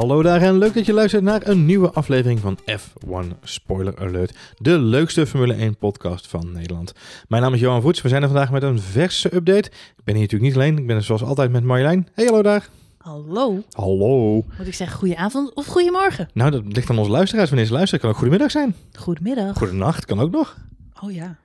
Hallo daar en leuk dat je luistert naar een nieuwe aflevering van F1 Spoiler Alert. De leukste Formule 1 podcast van Nederland. Mijn naam is Johan Voets. We zijn er vandaag met een verse update. Ik ben hier natuurlijk niet alleen. Ik ben er zoals altijd met Marjolein. Hey, hallo daar. Hallo. Hallo. Moet ik zeggen goedenavond of goedemorgen? Nou, dat ligt aan onze luisteraars. Wanneer ze luisteren, kan ook goedemiddag zijn. Goedemiddag. Goedenacht kan ook nog. Oh ja.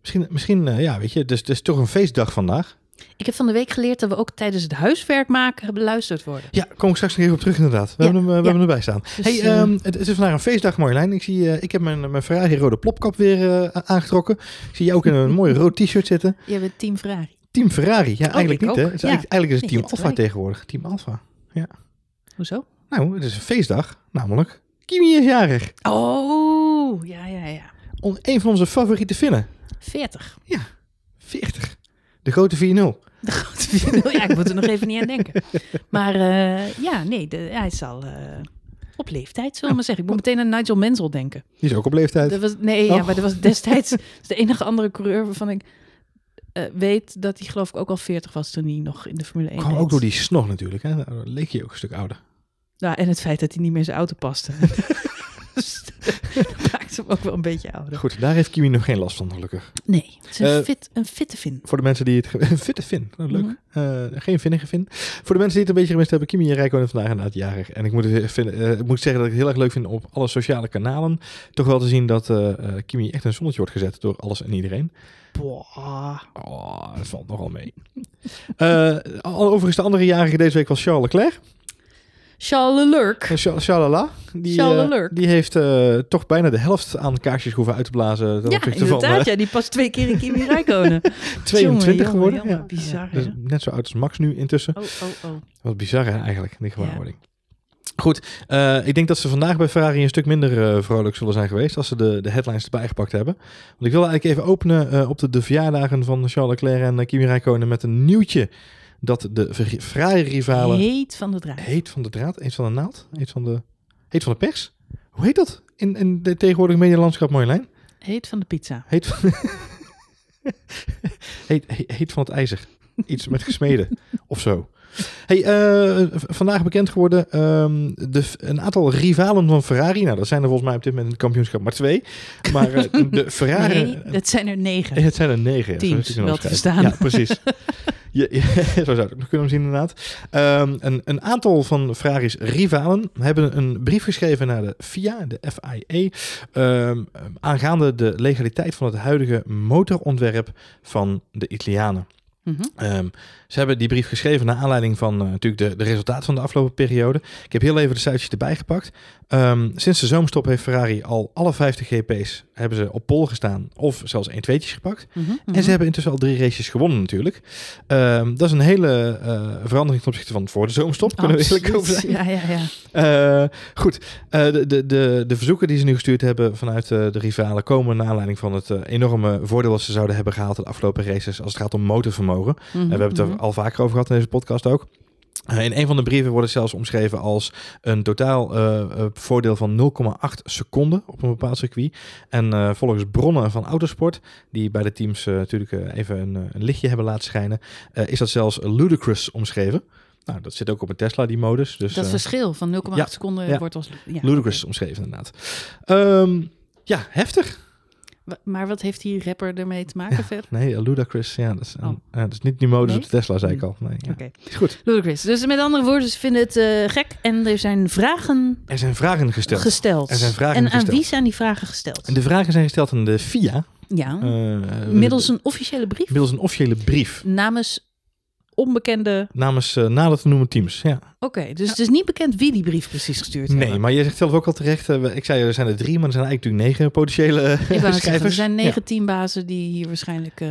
Misschien, misschien eh, ja, weet je, het is, het is toch een feestdag vandaag. Ik heb van de week geleerd dat we ook tijdens het huiswerk maken beluisterd worden. Ja, kom ik straks nog even op terug inderdaad. We Ja, hebben hem, eh, we ja. hebben erbij staan. Dus, hey, eh, ehm, het, het is vandaag een feestdag Marjolein. Ik, zie, eh, ik heb mijn, mijn Ferrari rode plopkap weer aangetrokken. Ik zie jou ook in een mooi rood t-shirt zitten. Je bent team Ferrari. Team Ferrari. Ja, eigenlijk ik niet hè. ook. Het is Ja. eigenlijk, eigenlijk is het Nee, Team Alfa tegenwoordig. Team Alfa. Hoezo? Nou, het is een feestdag. Namelijk, Kimi is jarig. Oh, ja, ja, ja. On, een van onze favoriete Finnen. 40. 40. De grote 4-0. De grote video. Ja, ik moet er nog even niet aan denken. Maar eh, ja, nee, de, hij is al eh, op leeftijd, zullen we maar zeggen. Ik moet meteen aan Nigel Mansell denken. Die is ook op leeftijd. Dat was, nee, ja, Oh. maar dat was destijds de enige andere coureur waarvan ik eh, weet dat hij geloof ik ook al 40 was toen hij nog in de Formule 1 Kwam reed. ook door die snor natuurlijk. Hè. Dan leek je ook een stuk ouder. Nou, en het feit dat hij niet meer in zijn auto paste. Hem ook wel een beetje ouder. Goed, daar heeft Kimi nog geen last van gelukkig. Nee, het is een, Eh, fit, een fitte vin. Voor de mensen die het... Een fitte Fin. Nou, leuk. Mhm. Eh, geen vinnige Fin. Voor de mensen die het een beetje gemist hebben, Kimi en Rijkonen vandaag inderdaad jarig. En ik moet, vinden, eh, ik moet zeggen dat ik het heel erg leuk vind op alle sociale kanalen. Toch wel te zien dat Kimi echt een zonnetje wordt gezet door alles en iedereen. Boah. Oh, dat valt nogal mee. Overigens de andere jarige deze week was Charles Leclerc. Charles Leclerc. Eh, die, Leclerc. die heeft eh, toch bijna de helft aan kaarsjes hoeven uit te blazen. ten Ja, van, inderdaad. Ja, die past twee keer in Kimi Räikkönen. 22 Jongen, geworden. jongen, ja. bizar, Dus net zo oud als Max nu intussen. Oh, oh, oh. Wat bizar hè, eigenlijk, die gewaarwording. Goed, eh, ik denk dat ze vandaag bij Ferrari een stuk minder eh, vrolijk zullen zijn geweest als ze de, de headlines erbij gepakt hebben. Want ik wil eigenlijk even openen op de, de verjaardagen van Charles Leclerc en Kimi Räikkönen met een nieuwtje dat de Fer- Ferrari-rivalen Heet van de draad. heet van de draad, heet van de naald, heet van de, heet van de pers. Hoe heet dat in, in de tegenwoordige medialandschap, Marjolein? Heet van de pizza. Heet van, heet, heet, heet van het ijzer. Iets met gesmeden of zo. Hey, eh, vandaag bekend geworden ehm, de, een aantal rivalen van Ferrari. Nou, dat zijn er volgens mij op dit moment in het kampioenschap maar twee. Maar eh, de Ferrari... Nee, dat zijn er negen. Het zijn er negen. ja. Teams, wel te verstaan. Ja, precies. Zo zou het ook nog kunnen zien inderdaad. Ehm, een, een aantal van Ferrari's rivalen hebben een brief geschreven naar de FIA, de FIA, ehm, aangaande de legaliteit van het huidige motorontwerp van de Italianen. Mhm. Ehm, ze hebben die brief geschreven naar aanleiding van eh, natuurlijk de, de resultaten van de afgelopen periode. Ik heb heel even de cijfertjes erbij gepakt. Ehm, sinds de zomerstop heeft Ferrari al alle 50 GP's hebben ze op pol gestaan of zelfs 1 2tjes gepakt. Mhm, En mhm. ze hebben intussen al drie races gewonnen natuurlijk. Ehm, dat is een hele eh, verandering ten opzichte van voor de zomerstop. Kunnen we eerlijk over zijn. Ja, ja, ja. Eh, goed, Eh, de, de, de, de verzoeken die ze nu gestuurd hebben vanuit de rivalen komen naar aanleiding van het enorme voordeel dat ze zouden hebben gehaald de afgelopen races als het gaat om motorvermogen. Mhm, En we hebben het er al vaker over gehad in deze podcast ook. Eh, in een van de brieven wordt het zelfs omschreven als een totaal eh, eh, voordeel van 0,8 seconden op een bepaald circuit. En volgens bronnen van Autosport, die bij de teams natuurlijk even een, een lichtje hebben laten schijnen, is dat zelfs ludicrous omschreven. Nou, dat zit ook op een Tesla, die modus. Dus, dat verschil van 0,8 ja, seconden ja. wordt als... Ja, ludicrous omschreven inderdaad. Ehm, ja, heftig. Maar wat heeft die rapper ermee te maken verder? Nee, ludicrous, ja, dat is, Oh. ja, dat is niet die modus Nee? op de Tesla, zei ik al. Nee, ja. Is goed. Ludicrous. Dus met andere woorden, ze vinden het eh, gek en er zijn vragen Er zijn vragen gesteld. gesteld. Er zijn vragen en aan wie zijn die vragen gesteld? En de vragen zijn gesteld aan de FIA. Ja, eh, middels een officiële brief middels een officiële brief. namens onbekende... Namens uh, nader te noemen teams. Ja. Oké, dus het is niet bekend wie die brief precies gestuurd Nee, hebben. maar je zegt zelf ook al terecht. eh, ik zei er zijn er drie, maar er zijn eigenlijk natuurlijk negen potentiële eh, Ik wou net zeggen, er schrijvers. zijn Ja. negen teambazen die hier waarschijnlijk... eh,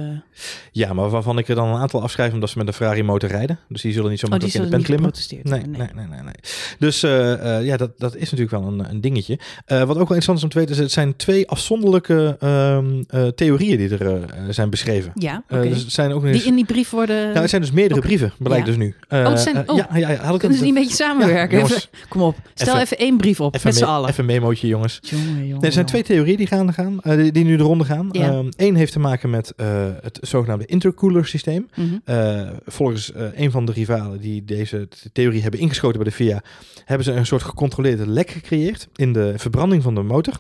Ja, maar waarvan ik er dan een aantal afschrijf omdat ze met een Ferrari motor rijden. Dus die zullen niet zo oh, die makkelijk in de pen niet klimmen. Nee, hebben. nee, nee, nee, nee. Dus eh, eh, ja, dat, dat is natuurlijk wel een, een dingetje. Eh, wat ook wel interessant is om te weten, is het zijn twee afzonderlijke ehm, eh, theorieën die er eh, zijn beschreven. Ja, Eh, oké. dus het zijn ook eens... Die in die brief worden... Nou, het zijn dus meerdere brieven, blijkt Ja. dus nu. Eh, Oh, het zijn- oh. ja, ja, ja, had ik ze niet een beetje samenwerken? Ja, jongens. Even- kom op, stel Even- even, één brief op, Even, met z'n allen. even een memootje, jongens. Jongen, jongen, Nee, er zijn twee theorieën die, gaan, gaan, eh, die, die nu de ronde gaan. Ja. Eén heeft te maken met eh, het zogenaamde intercooler systeem. Mhm. Eh, volgens eh, een van de rivalen die deze theorie hebben ingeschoten bij de FIA, hebben ze een soort gecontroleerde lek gecreëerd in de verbranding van de motor.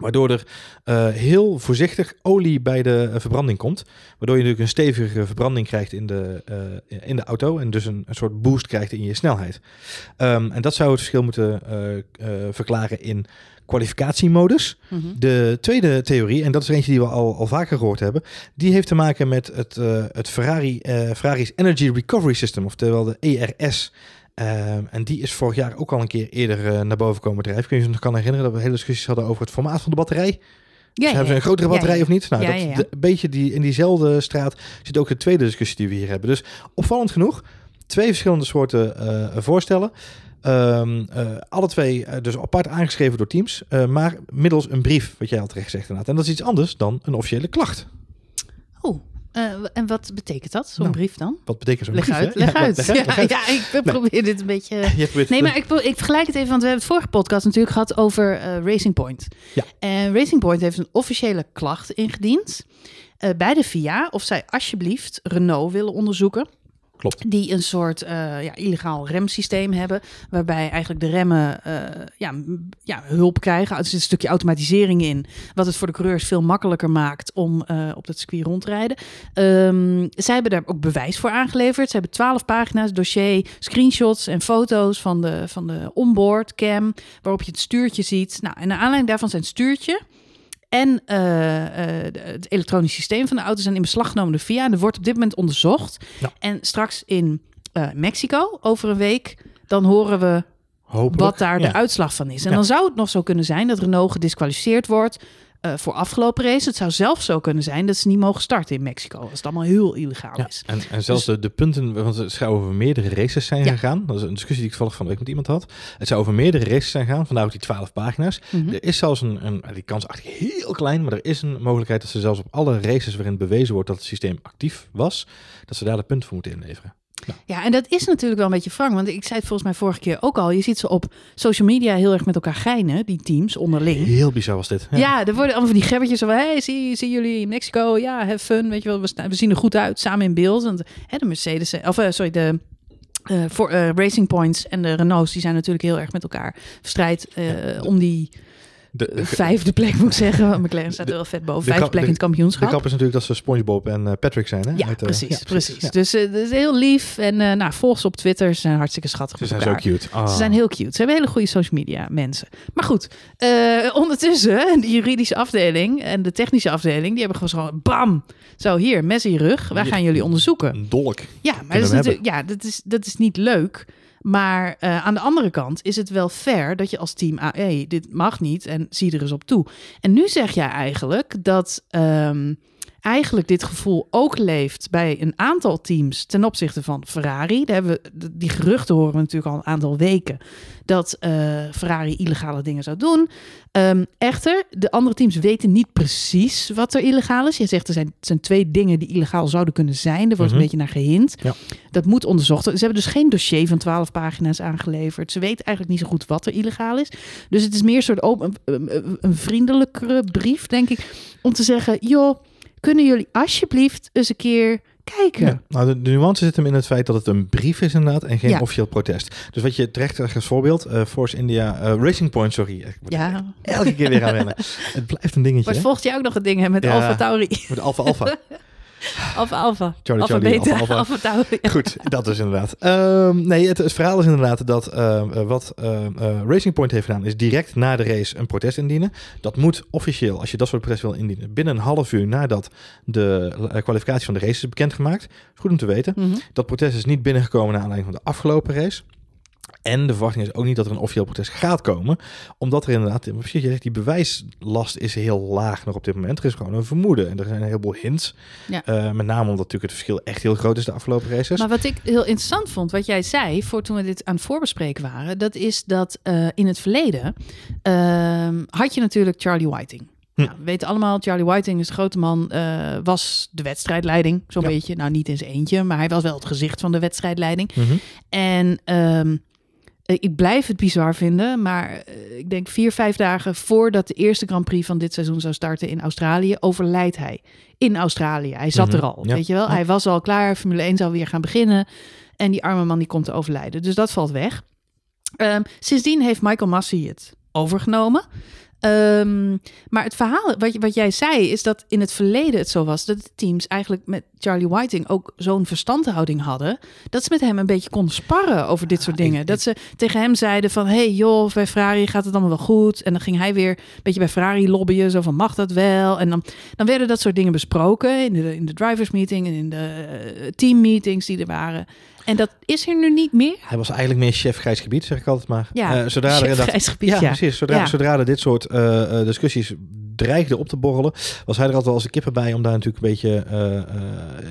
Waardoor er eh, heel voorzichtig olie bij de eh, verbranding komt. Waardoor je natuurlijk een stevige verbranding krijgt in de, eh, in de auto. En dus een, een soort boost krijgt in je snelheid. Ehm, en dat zou het verschil moeten verklaren in kwalificatiemodus. Mhm. De tweede theorie, en dat is eentje die we al, al vaker gehoord hebben, die heeft te maken met het, het Ferrari, Ferrari's Energy Recovery System, oftewel de ERS. Ehm, en die is vorig jaar ook al een keer eerder eh, naar boven komen drijven. Kun je je nog kan herinneren dat we hele discussies hadden over het formaat van de batterij? Ja, hebben ze een grotere batterij ja. of niet? Nou, dat, de- een beetje die, in diezelfde straat zit ook de tweede discussie die we hier hebben. Dus opvallend genoeg, twee verschillende soorten eh, voorstellen. Eh, alle twee dus apart aangeschreven door teams, maar middels een brief, wat jij al terecht zegt inderdaad. En dat is iets anders dan een officiële klacht. Oh, eh, en wat betekent dat, zo'n Nou, brief dan? Wat betekent zo'n Leg brief? uit, leg Ja, uit. leg uit, leg uit. Ja, ik probeer dit een beetje... Nee, maar ik, ik vergelijk het even, want we hebben het vorige podcast natuurlijk gehad over eh, Racing Point. Ja. En Racing Point heeft een officiële klacht ingediend eh, bij de FIA of zij alsjeblieft Renault willen onderzoeken. Klopt. Die een soort eh, ja, illegaal remsysteem hebben, waarbij eigenlijk de remmen eh, ja, ja, hulp krijgen. Er zit een stukje automatisering in, wat het voor de coureurs veel makkelijker maakt om eh, op dat circuit rond te rijden. Ehm, zij hebben daar ook bewijs voor aangeleverd. Ze hebben twaalf pagina's dossier, screenshots en foto's van de, van de onboard cam, waarop je het stuurtje ziet. Nou, en naar aanleiding daarvan zijn stuurtje en eh, eh, het elektronisch systeem van de auto zijn in beslag genomen door VIA. En er wordt op dit moment onderzocht. Ja. En straks in eh, Mexico, over een week, dan horen we Hopelijk. wat daar Ja. de uitslag van is. En Ja. dan zou het nog zo kunnen zijn dat Renault gedisqualificeerd wordt eh, voor afgelopen race. Het zou zelfs zo kunnen zijn dat ze niet mogen starten in Mexico. Als het allemaal heel illegaal Ja, is. en, en zelfs de, de punten, want het zou over meerdere races zijn Dus- Ja. gegaan. Dat is een discussie die ik toevallig van de week met iemand had. Het zou over meerdere races zijn gegaan, vandaar ook die twaalf pagina's. Mhm. Er is zelfs een, een, die kans is eigenlijk heel klein, maar er is een mogelijkheid dat ze zelfs op alle races waarin bewezen wordt dat het systeem actief was, dat ze daar de punten voor moeten inleveren. Ja, en dat is natuurlijk wel een beetje wrang. Want ik zei het volgens mij vorige keer ook al. Je ziet ze op social media heel erg met elkaar geinen, die teams onderling. Heel bizar was dit. Ja, er worden allemaal van die gebbetjes van... Hey, zie, zien jullie in Mexico? Ja, have fun. Weet je wel, we, zien er goed uit, samen in beeld. Want hè, de Mercedes... Of eh, sorry, de... eh, eh, Racing Points en de Renaults, die zijn natuurlijk heel erg met elkaar verstrijd eh, om die De, de, vijfde plek, moet ik zeggen. Want McLaren staat er wel vet boven. de Vijfde plek in het de kampioenschap. grap is natuurlijk dat ze SpongeBob en eh, Patrick zijn. Hè? ja, eh, precies, ja, precies. Ja. Dus eh, dat is heel lief. En eh nou, volg ze op Twitter. Ze zijn hartstikke schattig Ze zijn zo cute. Ah. Ze zijn heel cute. Ze hebben hele goede social media mensen. Maar goed, eh, ondertussen, de juridische afdeling en de technische afdeling, die hebben gewoon bam, zo hier, mes in je rug. Wij gaan jullie onderzoeken. Een dolk. Ja, maar dat is, natuurlijk, ja, dat, is, dat is niet leuk. Maar eh, aan de andere kant is het wel fair dat je als team AE, dit mag niet en zie er eens op toe. En nu zeg jij eigenlijk dat ehm, eigenlijk dit gevoel ook leeft bij een aantal teams ten opzichte van Ferrari. Daar hebben we, die geruchten horen we natuurlijk al een aantal weken dat eh, Ferrari illegale dingen zou doen. Ehm, echter, de andere teams weten niet precies wat er illegaal is. Je zegt er zijn, zijn twee dingen die illegaal zouden kunnen zijn. Er wordt Mhm. een beetje naar gehind. Ja. Dat moet onderzocht worden. Ze hebben dus geen dossier van 12 pagina's aangeleverd. Ze weten eigenlijk niet zo goed wat er illegaal is. Dus het is meer een soort open, een, een- een vriendelijkere brief, denk ik. Om te zeggen, joh, kunnen jullie alsjeblieft eens een keer kijken? Ja. Nou, de, de nuance zit hem in het feit dat het een brief is inderdaad en geen Ja. officieel protest. Dus wat je terecht zegt als voorbeeld, eh, Force India, eh, Racing Point, sorry. Ja. elke keer weer aan wennen. Het blijft een dingetje. Maar volgt jij ook nog een ding hè, met. Alfa Tauri? Met Alpha Alpha. Alfa Alfa. Charlie, Alfa Charlie, Beta. Alpha, Alpha. Goed, dat is inderdaad. Ehm, nee, het, het verhaal is inderdaad dat eh, eh, wat eh, eh, Racing Point heeft gedaan, is direct na de race een protest indienen. Dat moet officieel, als je dat soort protest wil indienen, binnen een half uur nadat de eh, kwalificatie van de race is bekendgemaakt. Goed om te weten. Mhm. Dat protest is niet binnengekomen naar aanleiding van de afgelopen race. En de verwachting is ook niet dat er een officieel protest gaat komen. Omdat er inderdaad, precies, je zegt, die bewijslast is heel laag nog op dit moment. Er is gewoon een vermoeden. En er zijn een heleboel hints. Ja. Eh, met name omdat natuurlijk het verschil echt heel groot is de afgelopen races. Maar wat ik heel interessant vond, wat jij zei voor toen we dit aan het voorbespreken waren, dat is dat eh, in het verleden ehm, had je natuurlijk Charlie Whiting. Hm. Nou, we weten allemaal, Charlie Whiting is de grote man, eh, was de wedstrijdleiding, zo'n Ja. beetje. Nou, niet in zijn eentje, maar hij was wel het gezicht van de wedstrijdleiding. Mhm. En eh, ik blijf het bizar vinden, maar eh, ik denk vier, vijf dagen voordat de eerste Grand Prix van dit seizoen zou starten in Australië, overlijdt hij. In Australië. Hij zat Mhm, er al, ja. weet je wel. Ja. Hij was al klaar, Formule 1 zou weer gaan beginnen. En die arme man die komt te overlijden. Dus dat valt weg. Ehm, sindsdien heeft Michael Massey het overgenomen. Ehm, maar het verhaal, wat, wat jij zei, is dat in het verleden het zo was dat de teams eigenlijk met Charlie Whiting ook zo'n verstandhouding hadden. Dat ze met hem een beetje konden sparren over dit soort dingen. dat ze tegen hem zeiden van, hey joh, bij Ferrari gaat het allemaal wel goed. En dan ging hij weer een beetje bij Ferrari lobbyen, zo van, mag dat wel? En dan, dan werden dat soort dingen besproken in de, in de drivers meeting en in de eh, team meetings die er waren. En dat is er nu niet meer. Hij was eigenlijk meer chef grijs gebied, zeg ik altijd maar. Ja, Eh, zodra er chef grijs gebied, ja, ja. precies. Zodra, Ja. zodra er dit soort eh, eh, discussies dreigden op te borrelen, was hij er altijd wel als een kippen bij om daar natuurlijk een beetje,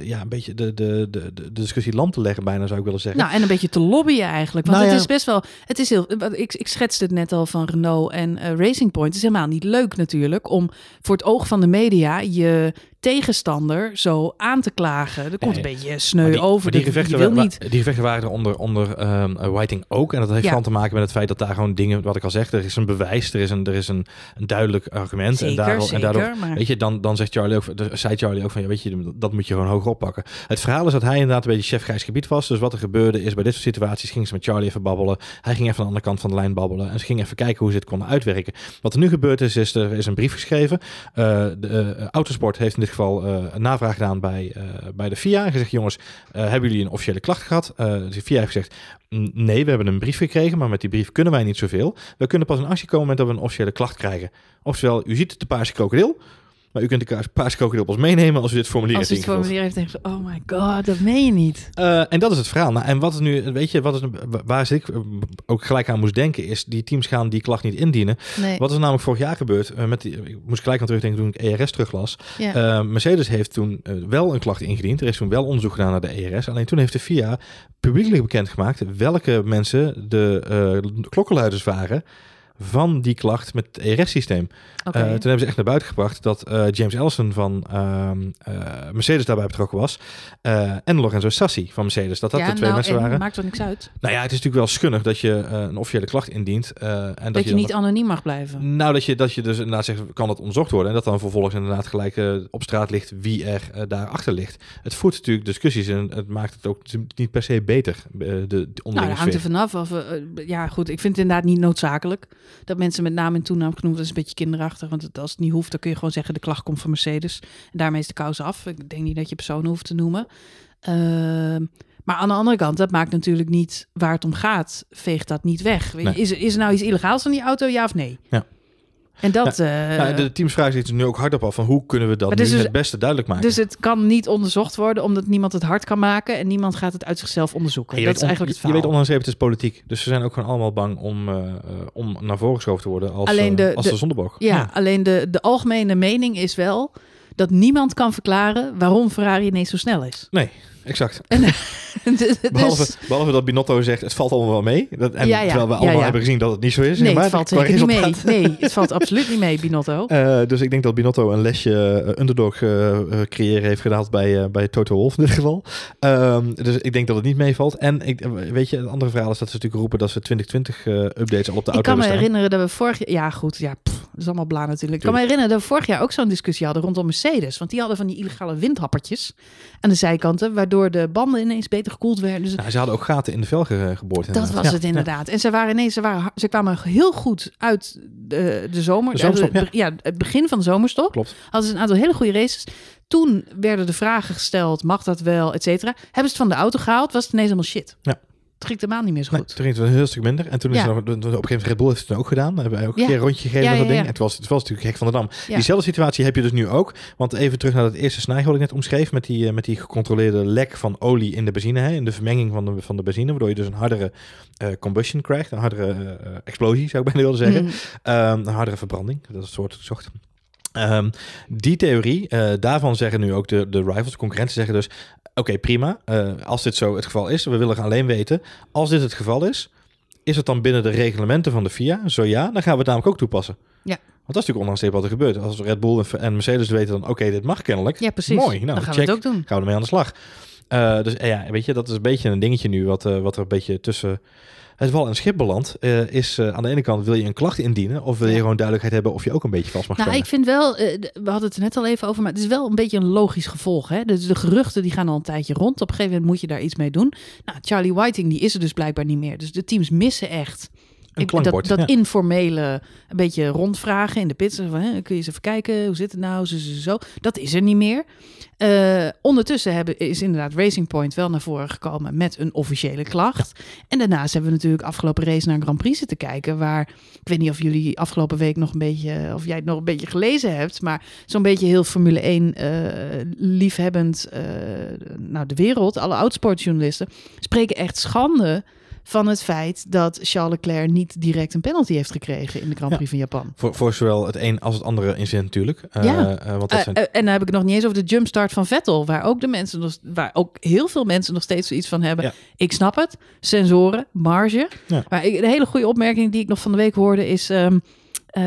ja, een beetje de, de, de, de discussie lam te leggen, bijna zou ik willen zeggen. Nou, en een beetje te lobbyen eigenlijk. Want Nou het ja. is best wel. Het is heel. Ik, ik schetste het net al van Renault en Racing Point. Het is helemaal niet leuk natuurlijk om voor het oog van de media je tegenstander zo aan te klagen. Dat komt Nee, een beetje sneu die, over. die gevechten, wil niet. die gevechten waren er onder, onder ehm, eh, Whiting ook. En dat heeft Ja. gewoon te maken met het feit dat daar gewoon dingen, wat ik al zeg, er is een bewijs, er is een, er is een, een duidelijk argument. Zeker, en daardoor, zeker. en daardoor maar... Weet je, dan, dan zegt Charlie ook, zei Charlie ook van, ja, weet je, dat moet je gewoon hoger oppakken. Het verhaal is dat hij inderdaad een beetje chef grijs gebied was. Dus wat er gebeurde is, bij dit soort situaties ging ze met Charlie even babbelen. Hij ging even aan de andere kant van de lijn babbelen. En ze gingen even kijken hoe ze het konden uitwerken. Wat er nu gebeurd is, is er is een brief geschreven. Eh, de eh, Autosport heeft in dit geval eh, een navraag gedaan bij, eh, bij de FIA. En gezegd, jongens, eh, hebben jullie een officiële klacht gehad? Eh, de FIA heeft gezegd, "N- nee, we hebben een brief gekregen, maar met die brief kunnen wij niet zoveel. We kunnen pas in actie komen met dat we een officiële klacht krijgen. Oftewel, u ziet de paarse krokodil, maar u kunt de ka- paarse krokodil pas meenemen als u dit formulier Als heeft hij het formulier heeft tegen, oh my god, dat meen je niet. Eh, en dat is het verhaal. Nou, en wat is nu, weet je, wat is, waar ik ook gelijk aan moest denken, is die teams gaan die klacht niet indienen. Nee. Wat is er namelijk vorig jaar gebeurd? eh, met die, ik moest gelijk aan terugdenken toen ik ERS teruglas. Ja. Eh, Mercedes heeft toen eh, wel een klacht ingediend. Er is toen wel onderzoek gedaan naar de ERS. Alleen toen heeft de FIA publiekelijk bekendgemaakt welke mensen de eh, klokkenluiders waren van die klacht met het ERS-systeem. Eh, toen hebben ze echt naar buiten gebracht dat eh, James Ellison van ehm, eh, Mercedes daarbij betrokken was. en Lorenzo Sassi van Mercedes. Dat dat ja, de twee nou, mensen en waren. maakt er niks uit. Nou ja, het is natuurlijk wel schunnig dat je een officiële klacht indient. en dat, Dat, je niet anoniem mag blijven. nou, dat je, dat je dus inderdaad zegt, kan dat onderzocht worden? En dat dan vervolgens inderdaad gelijk op straat ligt wie er daarachter ligt. Het voert natuurlijk discussies en het maakt het ook niet per se beter, de, de Nou, dat hangt er vanaf. Of, ja, goed. Ik vind het inderdaad niet noodzakelijk dat mensen met naam en toenaam genoemd. Dat is een beetje kinderachtig. Want als het niet hoeft, dan kun je gewoon zeggen: de klacht komt van Mercedes. En daarmee is de kous af. Ik denk niet dat je personen hoeft te noemen. Ehm, maar aan de andere kant, dat maakt natuurlijk niet waar het om gaat. Veegt dat niet weg. Nee. Is, is er nou iets illegaals aan die auto, ja of nee? Ja. En dat. eh, Nou, de teams vragen zich dus nu ook hardop af van hoe kunnen we dat nu dus het beste duidelijk maken? dus het kan niet onderzocht worden omdat niemand het hard kan maken en niemand gaat het uit zichzelf onderzoeken. En Dat is on- eigenlijk het je, je verhaal. weet onderaan het is politiek. Dus ze zijn ook gewoon allemaal bang om, eh, eh, om naar voren geschoven te worden als, Alleen de- als de- de zondeboog. Ja, alleen de, de algemene mening is wel dat niemand kan verklaren waarom Ferrari ineens zo snel is. Nee, exact. dus, Behalve, behalve dat Binotto zegt, het valt allemaal wel mee. Dat, en Ja, ja. terwijl we allemaal ja. hebben gezien dat het niet zo is. nee, maar, het valt zeker niet mee. Nee, het valt absoluut niet mee, Binotto. Eh, dus ik denk dat Binotto een lesje eh, underdog eh, eh, creëren heeft gedaan bij, eh, bij Toto Wolff in dit geval. Ehm, dus ik denk dat het niet meevalt. En ik, eh, weet je, het andere verhaal is dat ze natuurlijk roepen dat ze 2020 eh, updates al op de Ik auto kan me hebben staan. herinneren dat we vorig jaar... Ja, goed. Ja, pff, is allemaal bla natuurlijk. Ik kan me herinneren dat we vorig jaar ook zo'n discussie hadden rondom Mercedes. Want die hadden van die illegale windhappertjes aan de zijkanten... waardoor de banden ineens beter gekoeld werden. Dus Nou, ze hadden ook gaten in de velgen eh, geboord. Dat was het inderdaad. En ze waren ineens, ze, waren, ze kwamen heel goed uit de, de zomer. De zomerstop, ja, het begin van de zomerstop. Klopt. Hadden ze een aantal hele goede races. Toen werden de vragen gesteld, mag dat wel, et cetera. Hebben ze het van de auto gehaald, was het ineens helemaal shit. Ja. Het ging helemaal niet meer zo Nee, goed. toen ging het een heel stuk minder. En toen is Ja. er nog, op een gegeven moment Red Bull heeft het toen ook gedaan. Dan hebben wij ook een keer een rondje gegeven Ja, dat ding. En het was, het was natuurlijk gek van de dam. Diezelfde situatie heb je dus nu ook. Want even terug naar het eerste snijhol dat ik net omschreef. Met die, eh, met die gecontroleerde lek van olie in de benzine. Hè, in de vermenging van de, van de benzine. Waardoor je dus een hardere eh, combustion krijgt. Een hardere eh, explosie zou ik bijna willen zeggen. Mm. Ehm, een hardere verbranding. Dat is het woord gezocht. Ehm, die theorie, daarvan zeggen nu ook de, de rivals, de concurrenten zeggen dus... Oké, prima. Eh, als dit zo het geval is, we willen alleen weten... Als dit het geval is, is het dan binnen de reglementen van de FIA? Zo ja, dan gaan we het namelijk ook toepassen. Ja. Want dat is natuurlijk onlangs wat er gebeurt. Als Red Bull en- Mercedes weten dan, oké, dit mag kennelijk. Ja, precies. Mooi, nou, dan gaan check. we het ook doen. Gaan we ermee aan de slag. Eh, dus eh, ja, weet je, dat is een beetje een dingetje nu, wat, wat er een beetje tussen het wal en schip belandt. eh, is eh, aan de ene kant, wil je een klacht indienen? Of wil je gewoon duidelijkheid hebben of je ook een beetje vast mag Nou, spannen? ik vind wel, eh, we hadden het er net al even over, maar het is wel een beetje een logisch gevolg. Hè? Dus de geruchten die gaan al een tijdje rond. Op een gegeven moment moet je daar iets mee doen. Nou, Charlie Whiting, die is er dus blijkbaar niet meer. Dus de teams missen echt klankbord. dat, dat ja. informele, een beetje rondvragen in de pits. Van, hè, kun je eens even kijken, hoe zit het nou, zo, zo, zo. Dat is er niet meer. Eh, ondertussen hebben, is inderdaad Racing Point wel naar voren gekomen met een officiële klacht. En daarnaast hebben we natuurlijk afgelopen race naar een Grand Prix zitten kijken. Waar, ik weet niet of jullie afgelopen week nog een beetje, of jij het nog een beetje gelezen hebt. Maar zo'n beetje heel Formule 1 eh, liefhebbend, eh, nou de wereld, alle oudsportjournalisten, spreken echt schande van het feit dat Charles Leclerc niet direct een penalty heeft gekregen in de Grand Ja. Prix van Japan. Voor, voor zowel het een als het andere incident natuurlijk. Eh, Ja. eh, want dat Eh, zijn... en dan heb ik het nog niet eens over de jumpstart van Vettel, waar ook de mensen, nog, waar ook heel veel mensen nog steeds zoiets van hebben. Ja. Ik snap het, sensoren, marge. Ja. Maar ik, de hele goede opmerking die ik nog van de week hoorde is, ehm, eh,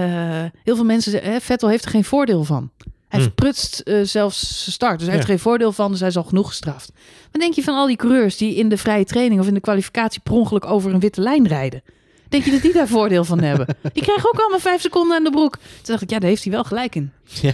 heel veel mensen zeggen, hè, Vettel heeft er geen voordeel van. Hij Hmm. verprutst eh, zelfs zijn start, dus hij heeft Ja. er geen voordeel van, dus hij is al genoeg gestraft. Wat denk je van al die coureurs die in de vrije training of in de kwalificatie per ongeluk over een witte lijn rijden? Denk je dat die daar voordeel van hebben? Die krijgen ook allemaal vijf seconden aan de broek. Toen dacht ik, ja, daar heeft hij wel gelijk in. Ja.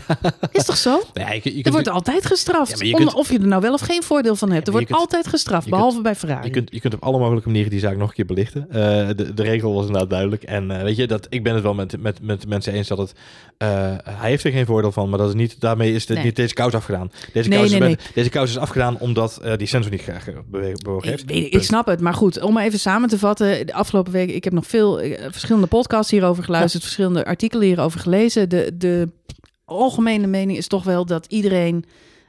Is toch zo? Ja, je, je Er kunt, wordt altijd gestraft. Ja, Om- kunt- of je er nou wel of geen voordeel van hebt. Er wordt kunt- altijd gestraft, kunt- behalve bij Ferrari. je, kunt, je kunt op alle mogelijke manieren die zaak nog een keer belichten. Eh, de, de regel was inderdaad duidelijk. En eh, weet je, dat, ik ben het wel met, met, met de mensen eens dat het... eh, hij heeft er geen voordeel van, maar dat is niet, daarmee is dit, Nee. niet deze kous afgedaan. Deze, Nee, kous is, nee, deze kous is afgedaan omdat die sensor niet graag bewogen heeft. Ik, snap het, maar goed, om maar even samen te vatten. De afgelopen week, ik heb nog veel eh, verschillende podcasts hierover geluisterd, verschillende artikelen hierover gelezen. De, de algemene mening is toch wel dat iedereen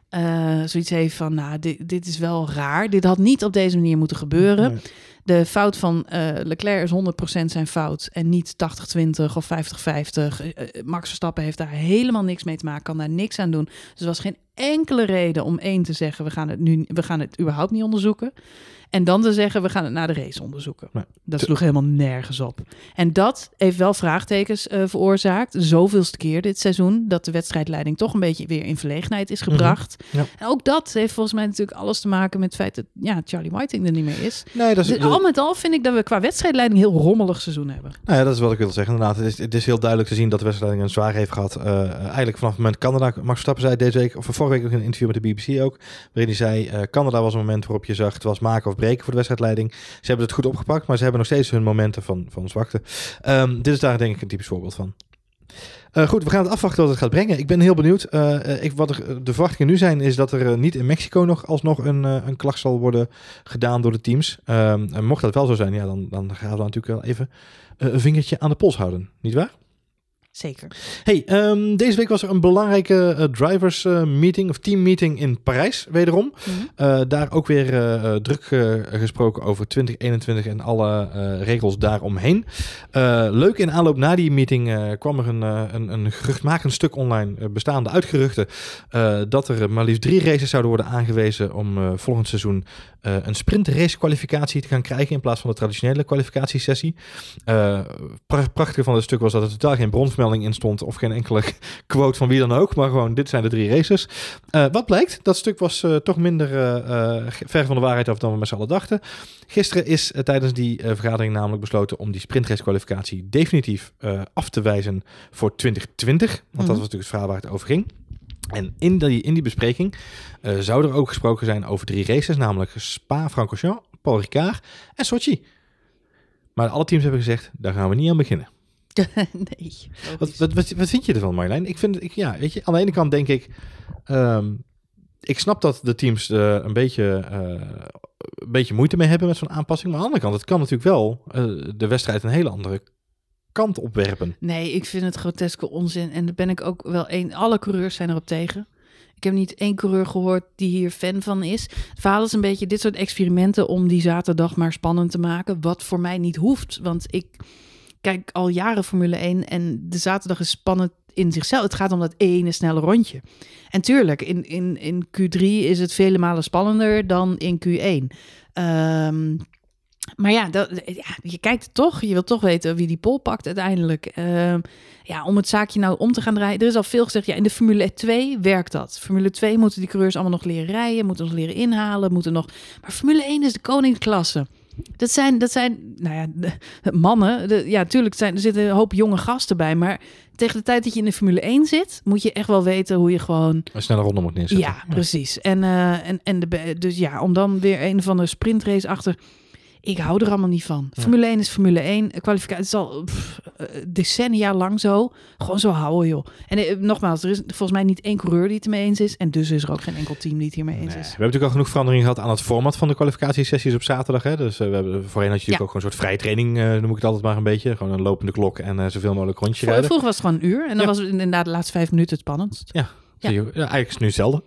eh, zoiets heeft van, nou, dit, dit is wel raar. Dit had niet op deze manier moeten gebeuren. Nee. De fout van eh, Leclerc is 100% zijn fout en niet 80-20 of 50-50. Eh, eh, Max Verstappen heeft daar helemaal niks mee te maken, kan daar niks aan doen. Dus er was geen enkele reden om één te zeggen, we gaan het nu we gaan het überhaupt niet onderzoeken. En dan te zeggen, we gaan het na de race onderzoeken. Nee. Dat sloeg helemaal nergens op. En dat heeft wel vraagtekens eh, veroorzaakt. Zoveelste keer dit seizoen. Dat de wedstrijdleiding toch een beetje weer in verlegenheid is gebracht. Mhm. Ja. En ook dat heeft volgens mij natuurlijk alles te maken met het feit dat ja, Charlie Whiting er niet meer is. Nee, dat is, Dus al met al vind ik dat we qua wedstrijdleiding heel rommelig seizoen hebben. Nou ja, dat is wat ik wil zeggen. Inderdaad, het is, het is heel duidelijk te zien dat de wedstrijd een zwaar heeft gehad. Eh, eigenlijk vanaf het moment Canada. Max Verstappen zei deze week, of vorige week ook in een interview met de BBC ook, waarin hij zei, eh, Canada was een moment waarop je zag, het was maken of breken voor de wedstrijdleiding. Ze hebben het goed opgepakt, maar ze hebben nog steeds hun momenten van, van zwakte. Ehm, dit is daar denk ik een typisch voorbeeld van. Eh, goed, we gaan het afwachten wat het gaat brengen. Ik ben heel benieuwd. Eh, ik, wat er, de verwachtingen nu zijn, is dat er niet in Mexico nog alsnog een, een klacht zal worden gedaan door de teams. Ehm, mocht dat wel zo zijn, ja, dan, dan gaan we natuurlijk wel even een vingertje aan de pols houden. Niet waar? Zeker. Hey, ehm, deze week was er een belangrijke eh, drivers eh, meeting of team meeting in Parijs, wederom. Eh, daar ook weer druk gesproken over 2021 en alle regels daaromheen. Leuk in aanloop na die meeting kwam er een, een, een geruchtmakend stuk online bestaande uit geruchten eh, dat er maar liefst drie races zouden worden aangewezen om volgend seizoen een sprintrace kwalificatie te gaan krijgen in plaats van de traditionele kwalificatiesessie. Pra prachtige van het stuk was dat er totaal geen bronvermelding in stond of geen enkele quote van wie dan ook, maar gewoon dit zijn de drie races. Eh, wat blijkt? Dat stuk was eh, toch minder eh, ver van de waarheid af dan we met z'n allen dachten. Gisteren is tijdens die vergadering namelijk besloten om die sprintrace kwalificatie definitief af te wijzen voor 2020, want dat Mhm. was natuurlijk het verhaal waar het over ging. En in die, in die bespreking zou er ook gesproken zijn over drie races, namelijk Spa, Francorchamps, Paul Ricard en Sochi. Maar alle teams hebben gezegd, daar gaan we niet aan beginnen. nee. Wat, wat, wat, wat vind je ervan, Marjolein? Ik vind, ik, ja, weet je, aan de ene kant denk ik, ehm, ik snap dat de teams eh, een, beetje, eh, een beetje moeite mee hebben met zo'n aanpassing. Maar aan de andere kant, het kan natuurlijk wel eh, de wedstrijd een hele andere kant opwerpen. Nee, ik vind het groteske onzin. En daar ben ik ook wel één. Alle coureurs zijn erop tegen. Ik heb niet één coureur gehoord die hier fan van is. Het verhaal is een beetje dit soort experimenten om die zaterdag maar spannend te maken. Wat voor mij niet hoeft. Want ik kijk al jaren Formule 1 en de zaterdag is spannend in zichzelf. Het gaat om dat ene snelle rondje. En tuurlijk, in, in, in Q3 is het vele malen spannender dan in Q1. Ehm, maar ja, dat, ja, je kijkt toch. Je wilt toch weten wie die pol pakt uiteindelijk. Ehm, ja, om het zaakje nou om te gaan draaien. Er is al veel gezegd, ja, in de Formule 2 werkt dat. Formule 2 moeten die coureurs allemaal nog leren rijden, moeten nog leren inhalen, moeten nog... Maar Formule 1 is de koningsklasse. Dat zijn, dat zijn, nou ja, de- mannen. De, ja, tuurlijk zijn, er zitten een hoop jonge gasten bij. Maar tegen de tijd dat je in de Formule 1 zit, moet je echt wel weten hoe je gewoon Een snelle ronde moet neerzetten. ja, precies. En, eh, en, en de, dus ja, om dan weer een van de sprintrace achter. Ik hou er allemaal niet van. Formule 1 is Formule 1. Kwalificatie is al pff, eh, decennia lang zo. Gewoon zo houden, joh. En eh, nogmaals, er is volgens mij niet één coureur die het ermee eens is. En dus is er ook geen enkel team die het hiermee eens Nee, we is. hebben natuurlijk al genoeg verandering gehad aan het format van de kwalificatiesessies op zaterdag. Hè? Dus eh, we hebben, voorheen had je natuurlijk Ja. ook gewoon een soort vrije training, eh, noem ik het altijd maar een beetje. Gewoon een lopende klok en eh, zoveel mogelijk rondje rijden. vroeger was het gewoon een uur. En dan Ja. was het inderdaad de laatste vijf minuten het spannendst. Ja. Ja. Je, eigenlijk is het nu hetzelfde.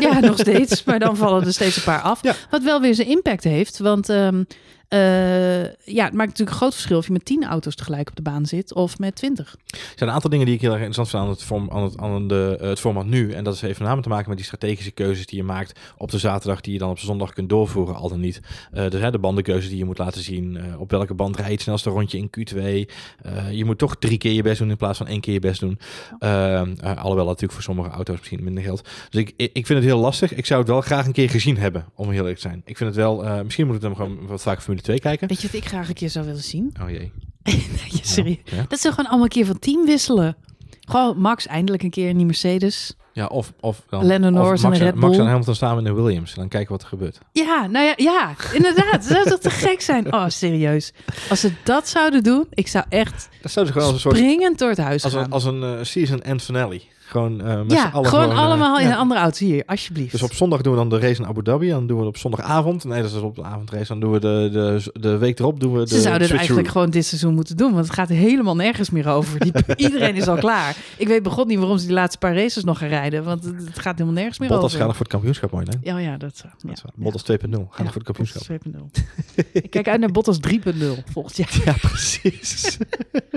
Ja, nog steeds. Maar dan vallen er steeds een paar af. Ja. Wat wel weer zijn impact heeft. Want ehm, eh, ja, het maakt natuurlijk een groot verschil of je met 10 auto's tegelijk op de baan zit of met 20. Er zijn een aantal dingen die ik heel erg interessant vind aan het, vorm, aan het, aan de, eh, het format nu. En dat is met name te maken met die strategische keuzes die je maakt op de zaterdag, die je dan op zondag kunt doorvoeren, al dan niet. Er zijn de bandenkeuze die je moet laten zien. op welke band rijdt het snelste rondje in Q2. Eh, je moet toch drie keer je best doen in plaats van één keer je best doen. Eh, eh, alhoewel natuurlijk voor sommige auto's misschien minder geldt. Dus ik, ik vind het heel lastig. Ik zou het wel graag een keer gezien hebben, om heel eerlijk te zijn. Ik vind het wel, misschien moet ik hem gewoon wat vaker Formule 2 kijken. Weet je wat ik graag een keer zou willen zien? Oh jee. nee, serieus. Ja. Dat ze gewoon allemaal een keer van team wisselen. Gewoon Max eindelijk een keer in die Mercedes. Ja, of, of dan, Lennon Norris en Max, Red Max Bull. en Hamilton staan in de Williams. Dan kijken wat er gebeurt. Ja, nou ja, ja inderdaad. Dat zou toch te gek zijn? Oh, serieus. Als ze dat zouden doen, ik zou echt Dat zou ze gewoon als een soort springend door het huis als gaan. een, als een eh, season end finale. Gewoon eh met ja, allen gewoon, eh, allemaal in ja. een andere auto. Hier, alsjeblieft. Dus op zondag doen we dan de race in Abu Dhabi. Dan doen we het op zondagavond. Nee, dat is op de avondrace. Dan doen we de, de, de week erop doen we de Ze zouden het eigenlijk gewoon dit seizoen moeten doen, want het gaat helemaal nergens meer over. Die, iedereen is al klaar. Ik weet begon niet waarom ze die laatste paar races nog gaan rijden, want het, het gaat helemaal nergens meer Bottas over. gaat nog voor het kampioenschap, mooi, hè? Ja, ja, dat, ja. Dat is. Bottas 2.0 gaat nog voor het kampioenschap. Bottas 2.0. Ik kijk uit naar Bottas 3.0 volgend jaar. Ja, precies.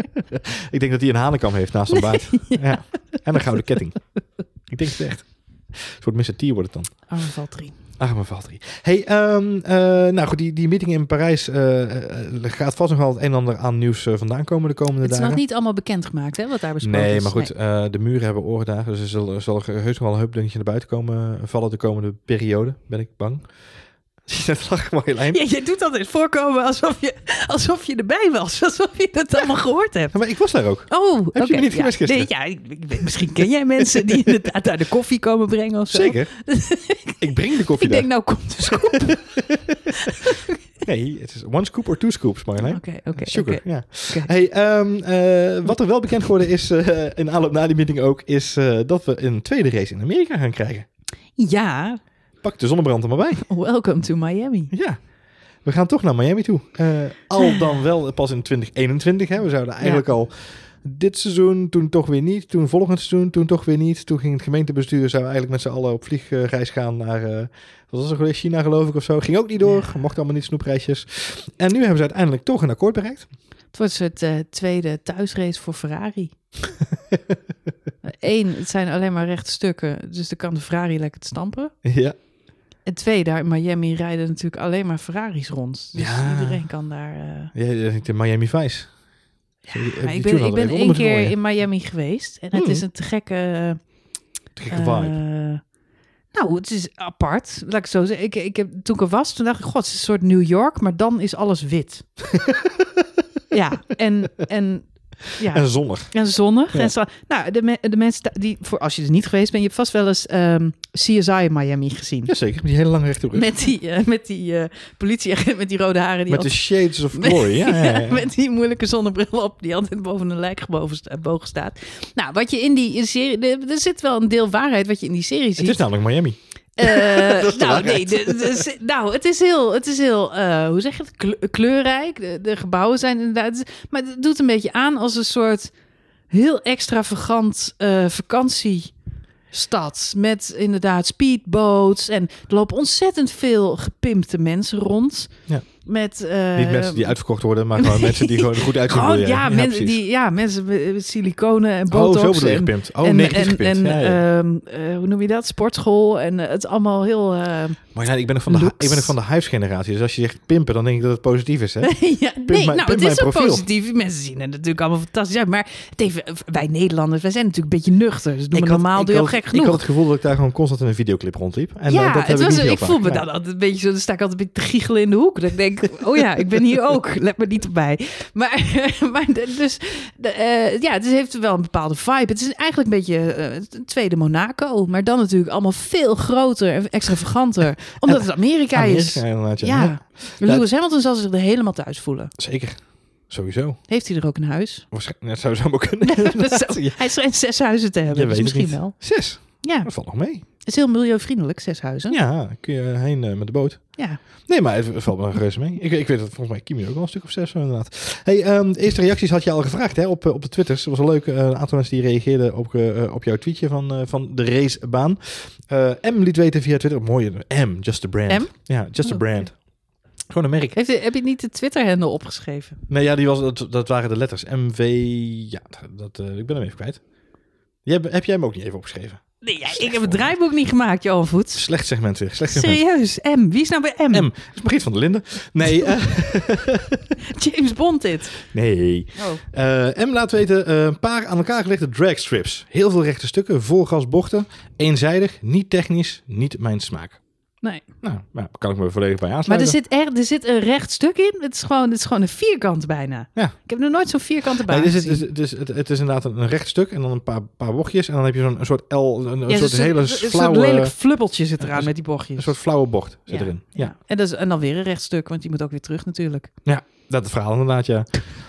ik denk dat hij een hanenkam heeft naast zijn baard. ja. En een ketting. Ik denk het echt. Een soort Mr. T wordt het dan. Arme Valtteri. Mijn Valtteri. Hey, ehm, eh, nou goed, die, die meeting in Parijs eh, gaat vast nog wel het een en ander aan nieuws vandaan komen de komende Het is dagen. nog niet allemaal bekendgemaakt, hè, wat daar besproken Nee, is. maar goed, eh, de muren hebben oren daar. Dus er zal, zal er heus nog wel een heus dingetje naar buiten komen, vallen de komende periode, ben ik bang. Dat lag Marjolein. Ja, jij doet altijd voorkomen alsof je, alsof je erbij was. Alsof je het allemaal gehoord hebt. Ja, maar ik was daar ook. Oh, je oké. me niet ja. gisteren? Nee, ja, ik, ik weet- misschien ken jij mensen die inderdaad daar de koffie komen brengen of zo. Zeker. ik breng de koffie Ik denk, nou komt de scoop. Nee, het is one scoop or two scoops, Marjolein. Oké, oké, Sugar, oké. ja. Hey, ehm, eh, wat er wel bekend geworden is, eh, in aanloop naar die meeting ook, is eh, dat we een tweede race in Amerika gaan krijgen. Ja, Pak de zonnebrand er maar bij. welcome to Miami. Ja. We gaan toch naar Miami toe. Eh, al dan wel pas in 2021. Hè. We zouden eigenlijk al dit seizoen, toen toch weer niet. Toen volgend seizoen, toen toch weer niet. Toen ging het gemeentebestuur, zou eigenlijk met z'n allen op vliegreis gaan naar... eh, wat was geweest? China geloof ik of zo. Ging ook niet door. Ja. Mocht allemaal niet snoepreisjes. En nu hebben ze uiteindelijk toch een akkoord bereikt. Het wordt een soort eh, tweede thuisrace voor Ferrari. Eén, het zijn alleen maar rechte stukken, dus dan kan de Ferrari lekker stampen. ja. En twee, daar in Miami rijden natuurlijk alleen maar Ferraris rond. Dus Ja. iedereen kan daar... eh, Ja, de Miami Vice. Ja, maar ik ben, ik ben één keer in Miami geweest. En het Hmm. is een te gekke... Te gekke vibe. eh, nou, het is apart. Laat ik het zo zeggen. Ik, ik heb, toen ik er was, toen dacht ik... God, het is een soort New York, maar dan is alles wit. ja, en... en ja, En zonnig. en zonnig. Ja. En zo, nou, de, me- de mensen die, voor als je er niet geweest bent, je hebt vast wel eens ehm, CSI Miami gezien. Jazeker, met die hele lange rechte brug. Met, Met die, eh, met die eh, politieagent met die rode haren. Die de Shades of Glory. Ja, ja, met die moeilijke zonnebril op, die altijd boven een lijk boven sta- bogen staat. Nou, wat je in die serie, er zit wel een deel waarheid wat je in die serie Het ziet. is namelijk Miami. Eh, nou, nee, waarheid. de- de- nou, het is heel, het is heel eh, hoe zeg je het, Kleur- kleurrijk. De, de gebouwen zijn inderdaad, maar het doet een beetje aan als een soort heel extravagant eh vakantiestad met inderdaad speedboats en er lopen ontzettend veel gepimpte mensen rond. Ja. Met, uh, Niet mensen die uitverkocht worden, maar gewoon mensen die gewoon goed uitzien. Oh, wil je. ja, mensen die, ja, mensen met siliconen en Oh, botox. zo bedoel je en, gepimpt. Oh, en, negatief en, gepimpt. en Ja, ja. ehm, eh, hoe noem je dat? Sportschool. En eh, het is allemaal heel... eh, Maar ja, ik ben nog van de, ik ben nog van de huisgeneratie. Dus als je zegt pimpen, dan denk ik dat het positief is, hè? ja, nee, mijn- nou, het is ook profiel. positief. Mensen zien er natuurlijk allemaal fantastisch uit. Maar het even, wij Nederlanders, wij zijn natuurlijk een beetje nuchter. Dus doen we Ik had- normaal, ik doe je al had- gek genoeg. Ik had het gevoel dat ik daar gewoon constant in een videoclip rondliep. En ja, eh, dat heb het ik was, ik voel me Ja. dan altijd een beetje zo. Dan sta ik altijd een beetje te giechelen in de hoek. Dat ik denk, oh ja, ik ben hier ook. Let me niet erbij. Maar, maar dus, eh, ja, het heeft wel een bepaalde vibe. Het is eigenlijk een beetje eh, een tweede Monaco. Maar dan natuurlijk allemaal veel groter en extravaganter. Omdat het Amerika, is. Inderdaad, ja. Ja. Ja. Lewis Hamilton zal zich er helemaal thuis voelen. Zeker. Sowieso. Heeft hij er ook een huis? Waarschijnlijk, dat zou zo maar kunnen. Dat zo. Ja. Hij schijnt zes huizen te hebben. Dus misschien wel. Zes. Ja, Dat valt nog mee. het is heel milieuvriendelijk, zes huizen. Ja, kun je heen eh, met de boot. Ja. Nee, maar het valt me reuze mee. Ik, ik weet dat volgens mij Kimi ook wel een stuk of zes inderdaad. Hey, ehm, de eerste reacties had je al gevraagd hè, op, eh, op de Twitters. Het was wel leuk. eh, een aantal mensen die reageerden op, op jouw tweetje van, van de racebaan. M liet weten via Twitter. Mooi. M, just a brand. M? Ja, just a Oh, brand. Gewoon een merk. Heeft, heb je niet de Twitter-handle opgeschreven? Nee, ja, die was, dat, dat waren de letters. MV. Ja, dat, ik ben hem even kwijt. Heb, heb jij hem ook niet even opgeschreven? Nee, ja, ik heb het draaiboek niet gemaakt, Johan Voets. Slecht segment weer. Slecht segment. Serieus, M. Wie is nou bij M? M. Dat is Margriet van der Linden. Nee, eh, James Bond dit. nee. Oh. Eh, M laat weten, eh, een paar aan elkaar gelegde dragstrips. Heel veel rechte stukken, vol gas bochten. Eenzijdig, niet technisch, niet mijn smaak. Nee. Nou, nou, kan ik me volledig bij Maar aansluiten. er zit, er, er zit een recht stuk in. Het is gewoon, het is gewoon een vierkant bijna. Ja. Ik heb nog nooit zo'n vierkante baan Nee, dit is, gezien. het, is, het, is, het, het is inderdaad een, een recht stuk en dan een paar, paar bochtjes. En dan heb je zo'n een soort L, een, een Ja, soort hele zo'n flauwe, lelijk flubbeltje zit eraan een- met die bochtjes. een soort flauwe bocht zit Ja, erin. Ja. Ja. En, dat is, en dan weer een rechtstuk, want die moet ook weer terug natuurlijk. Dat verhaal inderdaad, ja.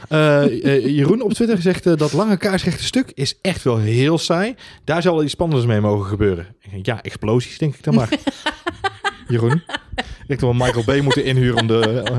Eh, eh, Jeroen op Twitter zegt eh, dat lange kaarsrechte stuk is echt wel heel saai. Daar zal wel iets spannends mee mogen gebeuren. Ja, explosies denk ik dan maar. Jeroen. Ik we Michael Bay moeten inhuren om de eh,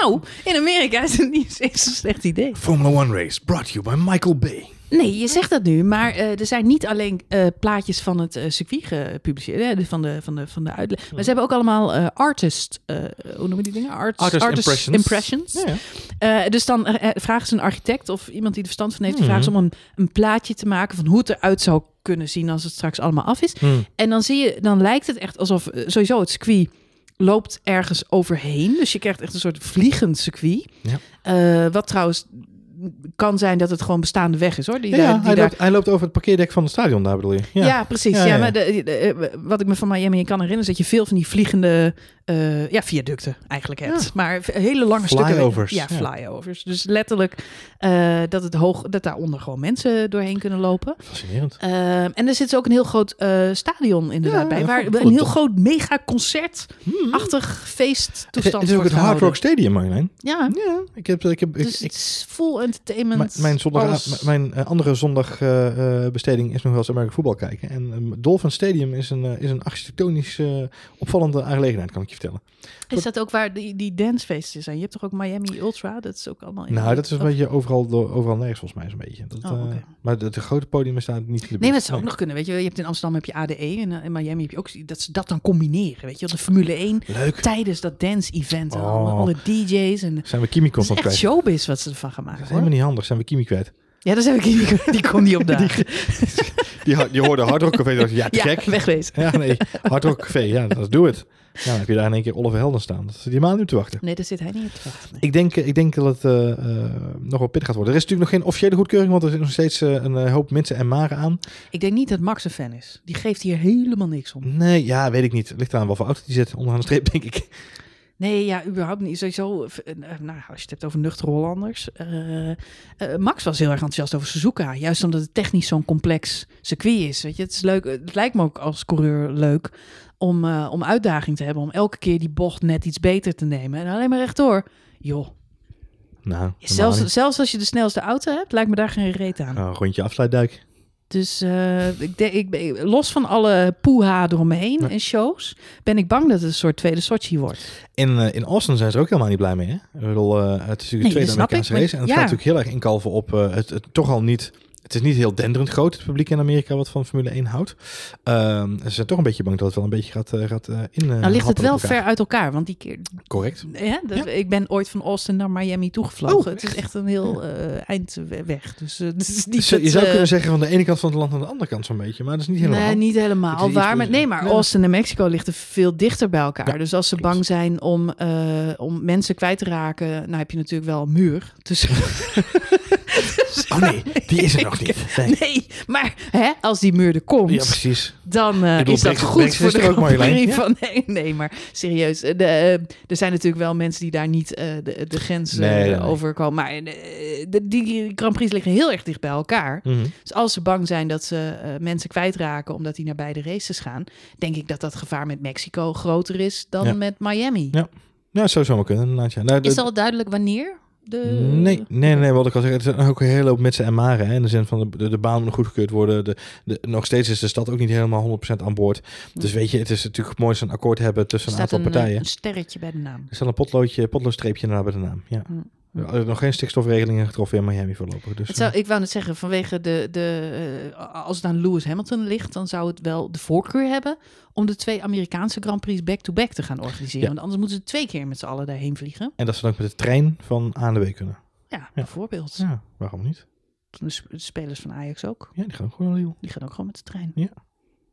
Nou, in Amerika is het niet eens zo'n slecht idee. Formula One race brought to you by Michael Bay. Nee, je zegt dat nu, maar eh, er zijn niet alleen eh, plaatjes van het eh, circuit gepubliceerd, hè, de- van de, van de, van de uitleg. Maar ze hebben ook allemaal eh, artist, eh, hoe noemen die dingen? Art- Artist impressions. impressions. Ja, ja. Eh, dus dan vragen ze een architect of iemand die er verstand van heeft, die Mhm. vragen ze om een, een plaatje te maken van hoe het eruit zou kunnen zien als het straks allemaal af is. Hmm. En dan zie je, dan lijkt het echt alsof eh, sowieso het circuit loopt ergens overheen. Dus je krijgt echt een soort vliegend circuit. Ja. Eh, wat trouwens kan zijn dat het gewoon bestaande weg is hoor. Die Ja, daar, die hij, daar... loopt, hij loopt over het parkeerdek van het stadion daar bedoel je? Ja, precies. Ja, Ja, ja, ja. maar de, de- eh, wat ik me van Miami kan herinneren is dat je veel van die vliegende eh, ja, viaducten eigenlijk hebt. Ja. Maar hele lange stukken. Flyovers, Ja, ja. flyovers. Dus letterlijk eh, dat, het hoog, dat daaronder gewoon mensen doorheen kunnen lopen. Fascinerend. Ehm, en er zit ook een heel groot eh, stadion inderdaad Ja, bij. Waar een heel groot mega concertachtig Hmm. Feesttoestand het is ook het Hard Rock. Stadium, Marjolein. Ja, Ja, ik heb, ik heb, ik, dus ik, het is full entertainment. mijn, mijn, zondag, mijn eh, andere zondagbesteding is nog wel eens Amerika voetbal kijken. En ehm, Dolphin Stadium is een, eh, is een architectonisch eh, opvallende aangelegenheid, kan ik je vertellen. Is dat ook waar die, die dancefeesten zijn? Je hebt toch ook Miami Ultra? Dat is ook allemaal... in- Nou, dat is een of- beetje overal, door, overal nergens volgens mij zo'n beetje. Dat, Oh, eh, maar de, de grote podium staat niet Nee, maar het zou ook nog kunnen. Weet je, je hebt in Amsterdam heb je ADE en eh, in Miami heb je ook dat ze dat dan combineren. Weet je, de Formule 1 Leuk. tijdens dat dance-event. en Oh. Alle, DJ's en Zijn we Kimi het kwijt? showbiz wat ze ervan gaan Dat maken. is Hoor. helemaal niet handig. Zijn we Kimi kwijt? Ja, daar zijn we die, die komt niet op. Die, ha- die hoorde Hard Rock Café. Ja, te Ja, gek. wegwezen. Ja, nee. Hard Rock Café. Ja, dat doe het. Ja, dan heb je daar in één keer Oliver Helden staan. Dat is die maand nu te wachten. Nee, daar zit hij niet op te wachten. nee. Ik denk, ik denk dat het eh, eh, nog wel pittig gaat worden. Er is natuurlijk nog geen officiële goedkeuring, want er is nog steeds eh, een eh, hoop mensen en maren aan. Ik denk niet dat Max een fan is. Die geeft hier helemaal niks om. Nee, ja, weet ik niet. Ligt aan wel voor auto die zit onderaan de streep, denk ik. Nee, ja, überhaupt niet. Sowieso, eh, eh, nou, als je het hebt over nuchtere Hollanders. eh, Max was heel erg enthousiast over Suzuka. Juist omdat het technisch zo'n complex circuit is. Weet je, het is leuk. Het lijkt me ook als coureur leuk om, om uitdaging te hebben. Om elke keer die bocht net iets beter te nemen. En alleen maar rechtdoor. Joh, Nou, zelfs, zelfs als je de snelste auto hebt, lijkt me daar geen reet aan. Nou, een rondje afsluitduik. Dus eh, ik los van alle poeha eromheen Ja. en shows, ben ik bang dat het een soort tweede Sochi wordt. In, eh, in Austin zijn ze er ook helemaal niet blij mee. Hè? Ik bedoel, eh, het is natuurlijk Nee, een tweede Amerikaanse ik, race. En het gaat ja. natuurlijk heel erg inkalven op het, het toch al niet Het is niet heel denderend groot, het publiek in Amerika, wat van Formule 1 houdt. Ehm, ze zijn toch een beetje bang dat het wel een beetje gaat, eh, gaat eh, in. eh, Nou ligt het wel ver uit elkaar, want die keer... Correct. Ja. Ik ben ooit van Austin naar Miami toegevlogen. Oh, het is echt een heel eh, eind we- weg. Dus het is niet Dus, je zou kunnen zeggen van de ene kant van het land naar de andere kant zo'n beetje, maar dat is niet helemaal. Nee, niet helemaal waar. Maar, nee, maar Nee. Austin en Mexico ligt veel dichter bij elkaar. Ja, dus als ze klopt. bang zijn om, om mensen kwijt te raken, nou heb je natuurlijk wel een muur. tussen. Oh nee, die is er nog niet. Nee. Nee, maar hè, als die muur er komt, Ja, precies. dan eh, bedoel, is dat Brexit- goed Brexit voor de ook, Grand Marjolein. Prix Ja. van nee, nee, maar serieus. eh, De, eh, er zijn natuurlijk wel mensen die daar niet eh, de, de grens Nee, nee. overkomen. Maar de, die Grand Prix liggen heel erg dicht bij elkaar. Mhm. Dus als ze bang zijn dat ze eh, mensen kwijtraken omdat die naar beide races gaan, denk ik dat dat gevaar met Mexico groter is dan Ja. met Miami. Ja. Ja, zou zomaar kunnen. ja. Nou, de- Is al duidelijk wanneer? De... Nee, nee, nee, wat ik al zeg, er zijn ook een hele hoop mitsen en maren. Hè, in de zin van de, de, de baan moet goedgekeurd worden. De, de, nog steeds is de stad ook niet helemaal 100% aan boord. Dus weet je, het is natuurlijk mooi als een akkoord hebben tussen een aantal een, partijen. een sterretje bij de naam. Er staat een potloodje, potloodstreepje naar bij de naam. Ja. Mm. Nog geen stikstofregelingen getroffen in Miami voorlopig. Dus, Het zou, eh, ik wou net zeggen, vanwege de, de eh, als het aan Lewis Hamilton ligt, dan zou het wel de voorkeur hebben om de twee Amerikaanse Grand Prix back-to-back te gaan organiseren. Ja. Want anders moeten ze twee keer met z'n allen daarheen vliegen. en dat ze dan ook met de trein van A naar B kunnen. Ja, bijvoorbeeld. Ja, waarom niet? De sp- de spelers van Ajax ook. Ja, die gaan ook gewoon naar. Die gaan ook gewoon met de trein. Ja.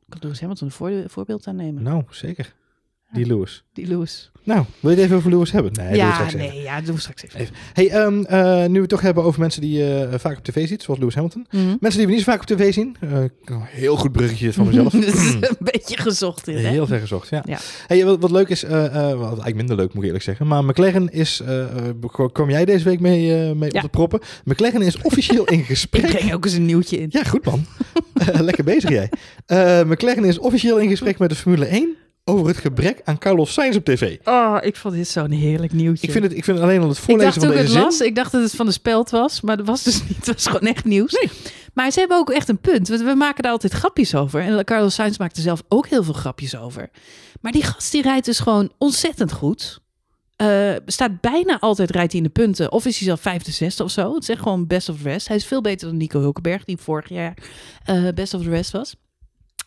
Kan Lewis Hamilton een voor- voorbeeld aan nemen. Nou, zeker. Die Lewis. Die Lewis. Nou, wil je het even over Lewis hebben? Nee, ja, straks even. nee, ja, dat doen we straks even. Even. Hey, ehm, eh, nu we het toch hebben over mensen die je eh, vaak op tv ziet, zoals Lewis Hamilton. Mhm. Mensen die we niet zo vaak op tv zien. eh, heel goed bruggetje van mezelf. Een beetje gezocht in, hè? Heel ver gezocht, ja. Ja. Hey, wat, wat leuk is, wat eigenlijk minder leuk moet ik eerlijk zeggen. Maar McLaren is, kwam jij deze week mee, mee Ja. op de proppen. McLaren is officieel in Ik gesprek. breng ook eens een nieuwtje in. Ja, goed man. Lekker bezig jij. McLaren is officieel in gesprek met de Formule 1 over het gebrek aan Carlos Sainz op tv. Oh, ik vond dit zo'n heerlijk nieuwtje. Ik vind het, ik vind alleen al het voorlezen van deze het zin. las, ik dacht dat het van de speld was, maar dat was dus niet. Het was gewoon echt nieuws. Maar ze hebben ook echt een punt. want We maken daar altijd grapjes over. En Carlos Sainz maakt er zelf ook heel veel grapjes over. Maar die gast die rijdt dus gewoon ontzettend goed. Eh, staat bijna altijd rijdt hij in de punten. Of is hij zelf vijfde, zesde of zo. Het is echt gewoon best of the rest. Hij is veel beter dan Nico Hulkenberg, die vorig jaar eh, best of the rest was.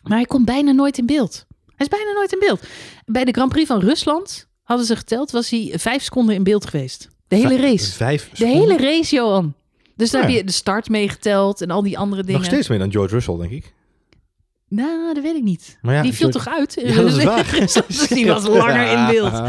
Maar hij komt bijna nooit in beeld. Hij is bijna nooit in beeld. Bij de Grand Prix van Rusland hadden ze geteld, was hij vijf seconden in beeld geweest. De hele race. Vijf De hele race, Johan. Dus daar Ja. heb je de start meegeteld en al die andere dingen. Nog steeds meer dan George Russell, denk ik. Nou, dat weet ik niet. Maar ja, die viel George- toch uit? Ja, dat is waar. dus die was langer in beeld.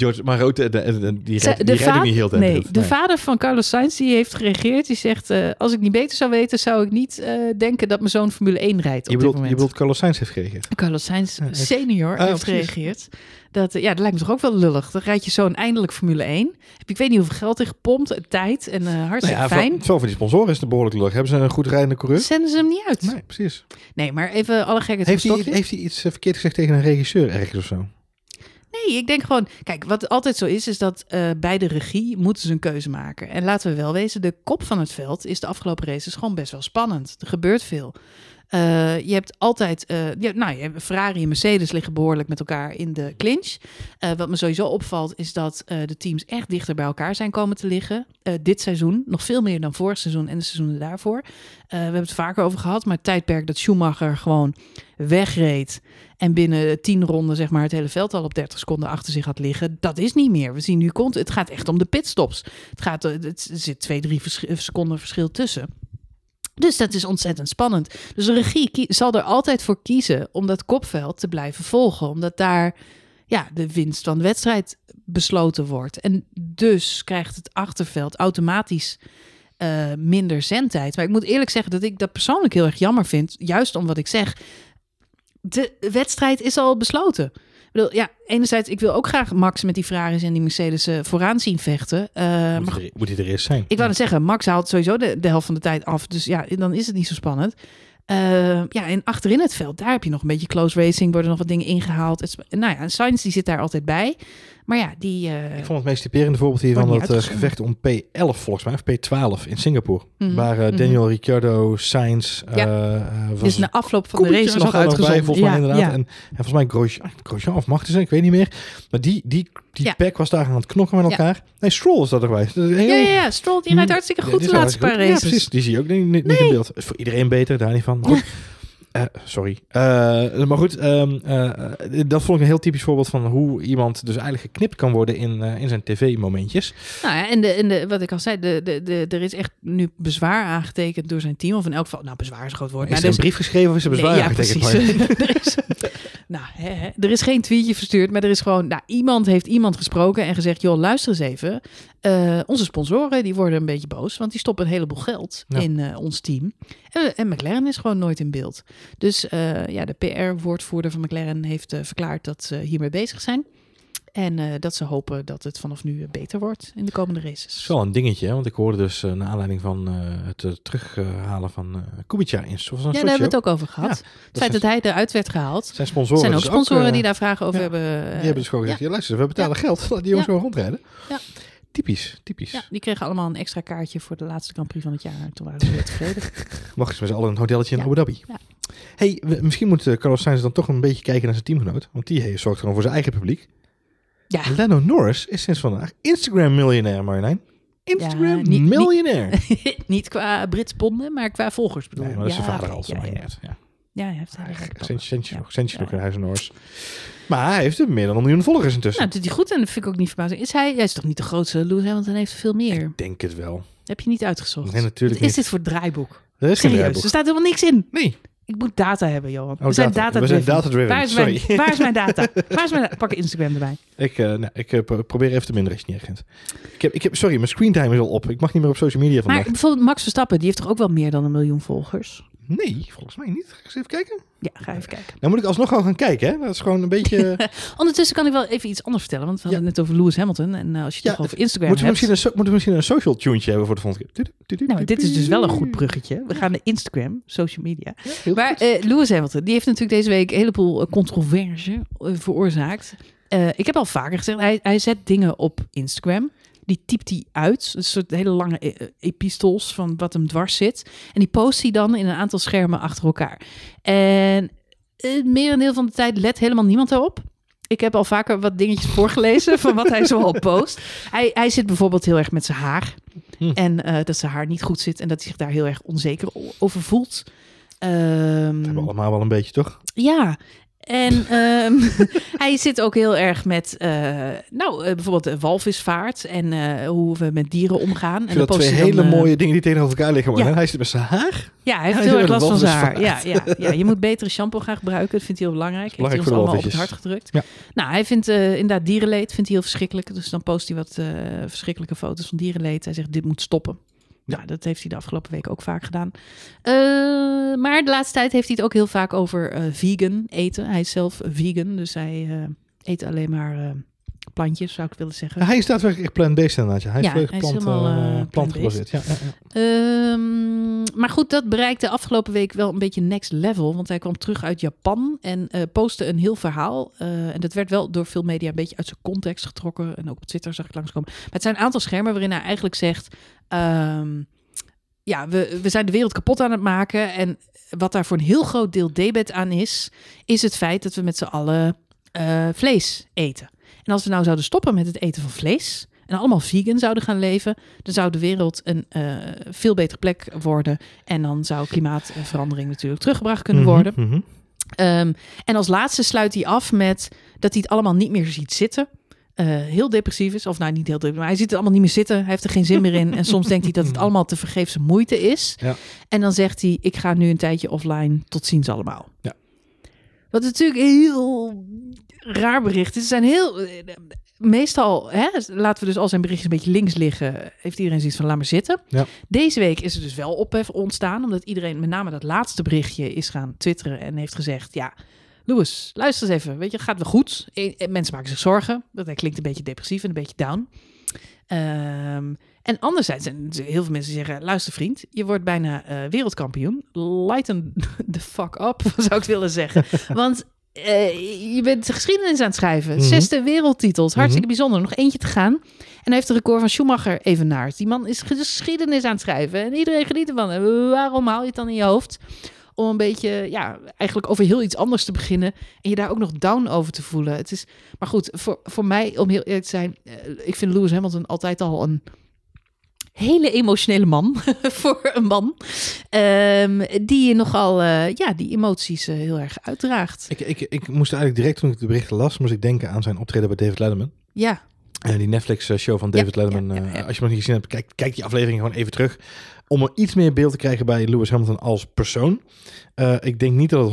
George, maar ook de, de, de- die, Ze- rijdt, die rijdt niet heel de nee, de vader van Carlos Sainz die heeft gereageerd. Die zegt, eh, als ik niet beter zou weten, zou ik niet eh, denken dat mijn zoon Formule 1 rijdt op Je dit bedoelt, moment. je bedoelt Carlos Sainz heeft gereageerd. Carlos Sainz Ja, echt. senior Ah, heeft precies. gereageerd. Dat, eh, ja, dat lijkt me toch ook wel lullig. Dan rijd je zo'n eindelijk Formule 1. Heb ik weet niet hoeveel geld in gepompt, eh, tijd en eh Nou hartstikke ja, fijn. voor, voor die sponsoren is het behoorlijk lullig. Hebben ze een goed rijdende coureur? Zenden ze hem niet uit. Nee, precies. Nee, maar even alle gekheid Heeft hij, heeft hij iets eh, verkeerd gezegd tegen een regisseur ergens of zo? Nee, ik denk gewoon... Kijk, wat altijd zo is, is dat eh, bij de regie moeten ze een keuze maken. En laten we wel wezen, de kop van het veld is de afgelopen races gewoon best wel spannend. Er gebeurt veel. Eh, je hebt altijd, eh, je, nou, Ferrari en Mercedes liggen behoorlijk met elkaar in de clinch. Eh, wat me sowieso opvalt is dat de teams echt dichter bij elkaar zijn komen te liggen. Dit seizoen, nog veel meer dan vorig seizoen en de seizoenen daarvoor. We hebben het vaker over gehad, maar het tijdperk dat Schumacher gewoon wegreed en binnen 10 ronden zeg maar het hele veld al op 30 seconden achter zich had liggen, dat is niet meer. We zien nu komt, het gaat echt om de pitstops. Het gaat, het zit twee, drie vers- seconden verschil tussen. Dus dat is ontzettend spannend. Dus de regie zal er altijd voor kiezen om dat kopveld te blijven volgen. Omdat daar ja, de winst van de wedstrijd besloten wordt. En dus krijgt het achterveld automatisch eh, minder zendtijd. Maar ik moet eerlijk zeggen dat ik dat persoonlijk heel erg jammer vind. Juist om wat ik zeg. De wedstrijd is al besloten. Bedoel, ja, enerzijds, ik wil ook graag Max met die Ferraris en die Mercedes eh, vooraan zien vechten. Eh, moet, hij er, moet hij er eerst zijn? ik wou net zeggen, Max haalt sowieso de, de helft van de tijd af. Dus ja, dan is het niet zo spannend. Eh, ja, en achterin het veld, daar heb je nog een beetje close racing. Worden nog wat dingen ingehaald. Het, nou ja, en Sainz die zit daar altijd bij. Maar ja, die... eh, Ik vond het meest typerende voorbeeld hiervan dat eh, gevecht om P11 volgens mij, of P12 in Singapore. Mhm, Waar eh, mhm. Daniel Ricciardo, Sainz, Ja. was is na afloop van de race nog er uitgezonden. volgens mij Ja, inderdaad. ja. En, en volgens mij Grosjean, Grosjean of Magnussen, ik weet niet meer. Maar die, die Die Ja. pack was daar aan het knokken met elkaar. Nee, Stroll is dat. Dat is heel... Ja, ja, ja. Stroll, die rijdt hartstikke Ja, goed de laatste paar hartstikke races. Ja, precies. Die zie je ook niet, niet, in beeld. Voor iedereen beter, daar niet van. Goed. Eh, sorry. Eh, maar goed, ehm, eh, dat vond ik een heel typisch voorbeeld van hoe iemand dus eigenlijk geknipt kan worden in, in zijn tv-momentjes. Nou ja, en, de, en de, wat ik al zei, de, de, de, er is echt nu bezwaar aangetekend door zijn team. Of in elk geval, nou bezwaar is een groot woord. Is maar er er een brief geschreven of is er bezwaar Nee, ja, aangetekend? precies. Er, is, nou, er is geen tweetje verstuurd, maar er is gewoon... Nou, iemand heeft iemand gesproken en gezegd... joh, luister eens even. Eh, onze sponsoren die worden een beetje boos... want die stoppen een heleboel geld Ja. in eh, ons team. En, en McLaren is gewoon nooit in beeld. Dus eh, ja, de PR-woordvoerder van McLaren heeft verklaard... dat ze hiermee bezig zijn. En eh, dat ze hopen dat het vanaf nu eh, beter wordt in de komende Het is races. wel een dingetje, hè, want ik hoorde dus uh, naar aanleiding van uh, het terughalen van Kubica in Sochi. Ja, daar hebben we het ook over gehad. Ja, het feit dat hij eruit werd gehaald. Zijn sponsoren. zijn ook dus sponsoren ook, die daar vragen over ja, hebben. die hebben dus gewoon gezegd, ja. luister, we betalen geld. Laat die jongens gewoon rondrijden. Ja. Typisch, typisch. Ja, die kregen allemaal een extra kaartje voor de laatste Grand Prix van het jaar. En toen waren ze weer tevreden. Mochten ze met z'n allen een hotelletje in. Abu Dhabi. Ja. Hey, we- misschien moet Carlos Sainz dan toch een beetje kijken naar zijn teamgenoot. Want die zorgt gewoon voor zijn eigen publiek. Ja, Lando Norris is sinds vandaag Instagram-miljonair, Marjolein. Ja, niet- Instagram-miljonair. niet qua Brits ponden, maar qua volgers bedoel Nee, ik. maar dat is Ja, zijn vader al, ja, ja. Ja. Ja, hij heeft Centje, centje, Ja. nog, centje nog in huis en Norris. Maar hij heeft er meer dan een miljoen volgers intussen. Nou, dat doet hij goed en dat vind ik ook niet verbazing. Is hij, hij is toch niet de grootste Lewis Hamilton heeft veel meer. Ik denk het wel. Heb je niet uitgezocht? Nee, natuurlijk Wat is niet. dit voor draaiboek? Er is geen Serieus, draaiboek. er staat helemaal niks in. Nee. Ik moet data hebben, Johan. Oh, we zijn data. data We zijn data-driven, Waar, is mijn- sorry. waar is mijn data? Waar is mijn data? Pak Instagram erbij. Ik, nou, ik eh, pro- probeer even te minderen als je niet erg vindt. Ik heb, ik heb, sorry, mijn screentime is al op. Ik mag niet meer op social media vandaag. Maar bijvoorbeeld Max Verstappen, die heeft toch ook wel meer dan een miljoen volgers? Nee, volgens mij niet. Ga ik eens even kijken. Ja, ga even kijken. Nou moet ik alsnog gewoon gaan kijken, hè. Dat is gewoon een beetje... Ondertussen kan ik wel even iets anders vertellen, want we hadden het net over Lewis Hamilton. En eh, als je het Ja, over Instagram moeten, we hebt... misschien een moeten we misschien een social tuentje hebben voor de volgende keer? Nou, dit is dus wel een goed bruggetje. We gaan naar Instagram, social media. Ja, Maar eh, Lewis Hamilton, die heeft natuurlijk deze week een heleboel eh, controverse veroorzaakt. Ik heb al vaker gezegd, hij, hij zet dingen op Instagram. Die typt hij uit. Een soort hele lange e- eh, epistels van wat hem dwars zit. En die post hij dan in een aantal schermen achter elkaar. En het merendeel van de tijd let helemaal niemand daarop. Ik heb al vaker wat dingetjes voorgelezen van wat hij zoal post. Hij, hij zit bijvoorbeeld heel erg met zijn haar. Hm. En eh, dat zijn haar niet goed zit en dat hij zich daar heel erg onzeker over voelt. Ehm, Dat hebben we allemaal wel een beetje, toch? ja, en ehm, hij zit ook heel erg met, eh, nou, eh, bijvoorbeeld de walvisvaart en eh, hoe we met dieren omgaan. Ik en dan twee hele mooie dingen die tegenover elkaar liggen. Maar ja. Hij zit met zijn haar. Ja, hij heeft hij heel erg last de van zijn haar. Ja, ja, ja, je moet betere shampoo gaan gebruiken. Dat vindt hij heel belangrijk. Heeft hij ons de allemaal op het hart gedrukt. Ja. Nou, hij vindt inderdaad dierenleed vindt hij heel verschrikkelijk. Dus dan post hij wat verschrikkelijke foto's van dierenleed. Hij zegt, dit moet stoppen. Nou, dat heeft hij de afgelopen week ook vaak gedaan. Eh, maar de laatste tijd heeft hij het ook heel vaak over eh, vegan eten. Hij is zelf vegan, dus hij eh, eet alleen maar plantjes, zou ik willen zeggen. Hij is daadwerkelijk echt plant-based inderdaad. ja. Hij is Ja, volledig hij is plant, helemaal, plant gebaseerd. Ja, ja, ja. Ehm, maar goed, dat bereikte afgelopen week wel een beetje next level. Want hij kwam terug uit Japan en eh, postte een heel verhaal. En dat werd wel door veel media een beetje uit zijn context getrokken. En ook op Twitter zag ik langskomen. Maar het zijn een aantal schermen waarin hij eigenlijk zegt... ehm, ja, we, we zijn de wereld kapot aan het maken. En wat daar voor een heel groot deel debet aan is... is het feit dat we met z'n allen vlees eten. En als we nou zouden stoppen met het eten van vlees... en allemaal vegan zouden gaan leven... dan zou de wereld een eh, veel betere plek worden. En dan zou klimaatverandering natuurlijk teruggebracht kunnen Mhm, worden. mhm. Ehm, en als laatste sluit hij af met dat hij het allemaal niet meer ziet zitten. Eh, heel depressief is, of nou niet heel depressief, maar hij ziet het allemaal niet meer zitten. Hij heeft er geen zin meer in. En soms denkt hij dat het allemaal te vergeefse moeite is. Ja. En dan zegt hij: Ik ga nu een tijdje offline. Tot ziens allemaal. Ja. Wat natuurlijk heel raar bericht. Ze zijn heel. eh, Meestal, hè, laten we dus al zijn berichtjes een beetje links liggen. Heeft iedereen zoiets van: laat maar zitten. Ja. Deze week is er dus wel ophef ontstaan. Omdat iedereen, met name dat laatste berichtje, is gaan twitteren. En heeft gezegd: Ja, Louis, luister eens even. Weet je, gaat wel goed. Eh, eh, Mensen maken zich zorgen. Dat hij klinkt een beetje depressief en een beetje down. Ehm, en anderzijds zijn er heel veel mensen die zeggen: luister, vriend, je wordt bijna wereldkampioen. Lighten the fuck up, zou ik willen zeggen. Want eh, je bent de geschiedenis aan het schrijven. Mhm. Zesde wereldtitels, hartstikke bijzonder. Nog eentje te gaan. En hij heeft de record van Schumacher evenaard. Die man is geschiedenis aan het schrijven. En iedereen geniet ervan. En waarom haal je het dan in je hoofd? om een beetje, ja, eigenlijk over heel iets anders te beginnen. En je daar ook nog down over te voelen. Het is, maar goed, voor, voor mij, om heel eerlijk te zijn, eh, ik vind Lewis Hamilton altijd al een hele emotionele man voor een man. Ehm, die nogal, eh, ja, die emoties eh, heel erg uitdraagt. Ik, ik, ik moest eigenlijk direct toen ik de berichten las, moest ik denken aan zijn optreden bij David Letterman. Ja, Eh, die Netflix-show van David Ja, Letterman. ja, ja, ja. als je hem nog niet gezien hebt, kijk, kijk die aflevering gewoon even terug. Om er iets meer beeld te krijgen bij Lewis Hamilton als persoon. Ik denk niet dat het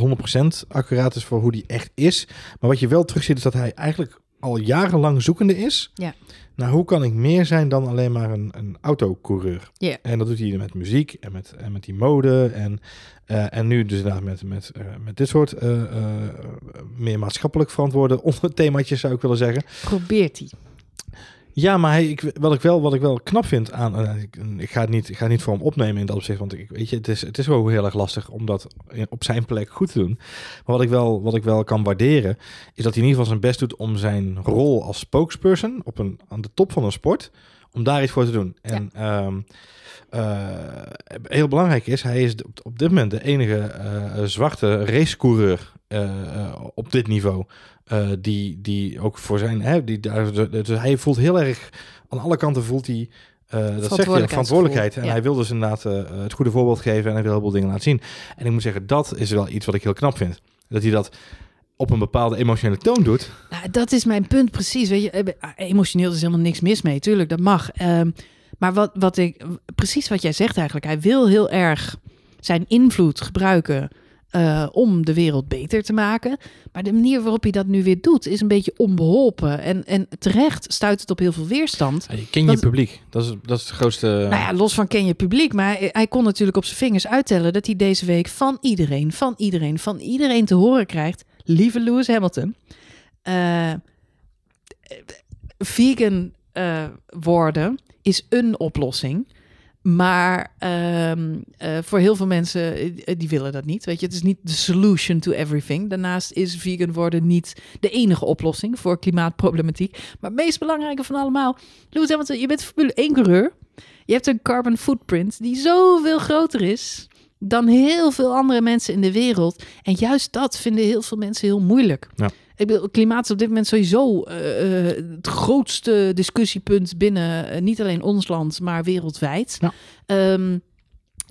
100% accuraat is voor hoe die echt is. Maar wat je wel terugziet is dat hij eigenlijk al jarenlang zoekende is. Ja. Nou, hoe kan ik meer zijn dan alleen maar een, een autocoureur? Ja. En dat doet hij met muziek en met, en met die mode. En, eh, en nu dus inderdaad met, met, eh, met dit soort eh, meer maatschappelijk verantwoorde onderthemaatjes zou ik willen zeggen. probeert hij. Ja, maar hij, ik, wat, ik wel, wat ik wel knap vind aan. eh, ik, ik, ga het niet, ik ga het niet voor hem opnemen in dat opzicht. Want ik, weet je, het is, het is wel heel erg lastig om dat op zijn plek goed te doen. Maar wat ik, wel, wat ik wel kan waarderen. Is dat hij in ieder geval zijn best doet om zijn rol als spokesperson. Op een, aan de top van een sport. Om daar iets voor te doen. En ehm, eh, heel belangrijk is, hij is op, op dit moment de enige eh, zwarte racecoureur op dit niveau. Eh, die, die ook voor zijn. Hè, die, daar, dus hij voelt heel erg. Aan alle kanten voelt hij. eh dat zegt hij, verantwoordelijkheid. En Ja. hij wil dus inderdaad eh, het goede voorbeeld geven en hij wil heel veel dingen laten zien. En ik moet zeggen, dat is wel iets wat ik heel knap vind. Dat hij dat op een bepaalde emotionele toon doet. Nou, dat is mijn punt precies. Weet je, eh, emotioneel is helemaal niks mis mee. Tuurlijk, dat mag. Ehm, maar wat, wat ik, precies wat jij zegt eigenlijk. Hij wil heel erg zijn invloed gebruiken eh, om de wereld beter te maken. Maar de manier waarop hij dat nu weer doet, is een beetje onbeholpen. En, en terecht stuit het op heel veel weerstand. Je ken je Dat- publiek. Dat is, dat is het grootste. Nou ja, los van ken je publiek. Maar hij, hij kon natuurlijk op zijn vingers uittellen dat hij deze week van iedereen, van iedereen, van iedereen te horen krijgt. Lieve Lewis Hamilton. eh, vegan eh, worden is een oplossing. Maar ehm, eh, voor heel veel mensen, eh, die willen dat niet. Weet je, het is niet de solution to everything. Daarnaast is vegan worden niet de enige oplossing voor klimaatproblematiek. Maar het meest belangrijke van allemaal, Lewis Hamilton, je bent Formule 1 coureur. Je hebt een carbon footprint die zoveel groter is dan heel veel andere mensen in de wereld. En juist dat vinden heel veel mensen heel moeilijk. Ja. Ik bedoel, klimaat is op dit moment sowieso eh, eh, het grootste discussiepunt binnen eh, niet alleen ons land, maar wereldwijd. Ja. Ehm,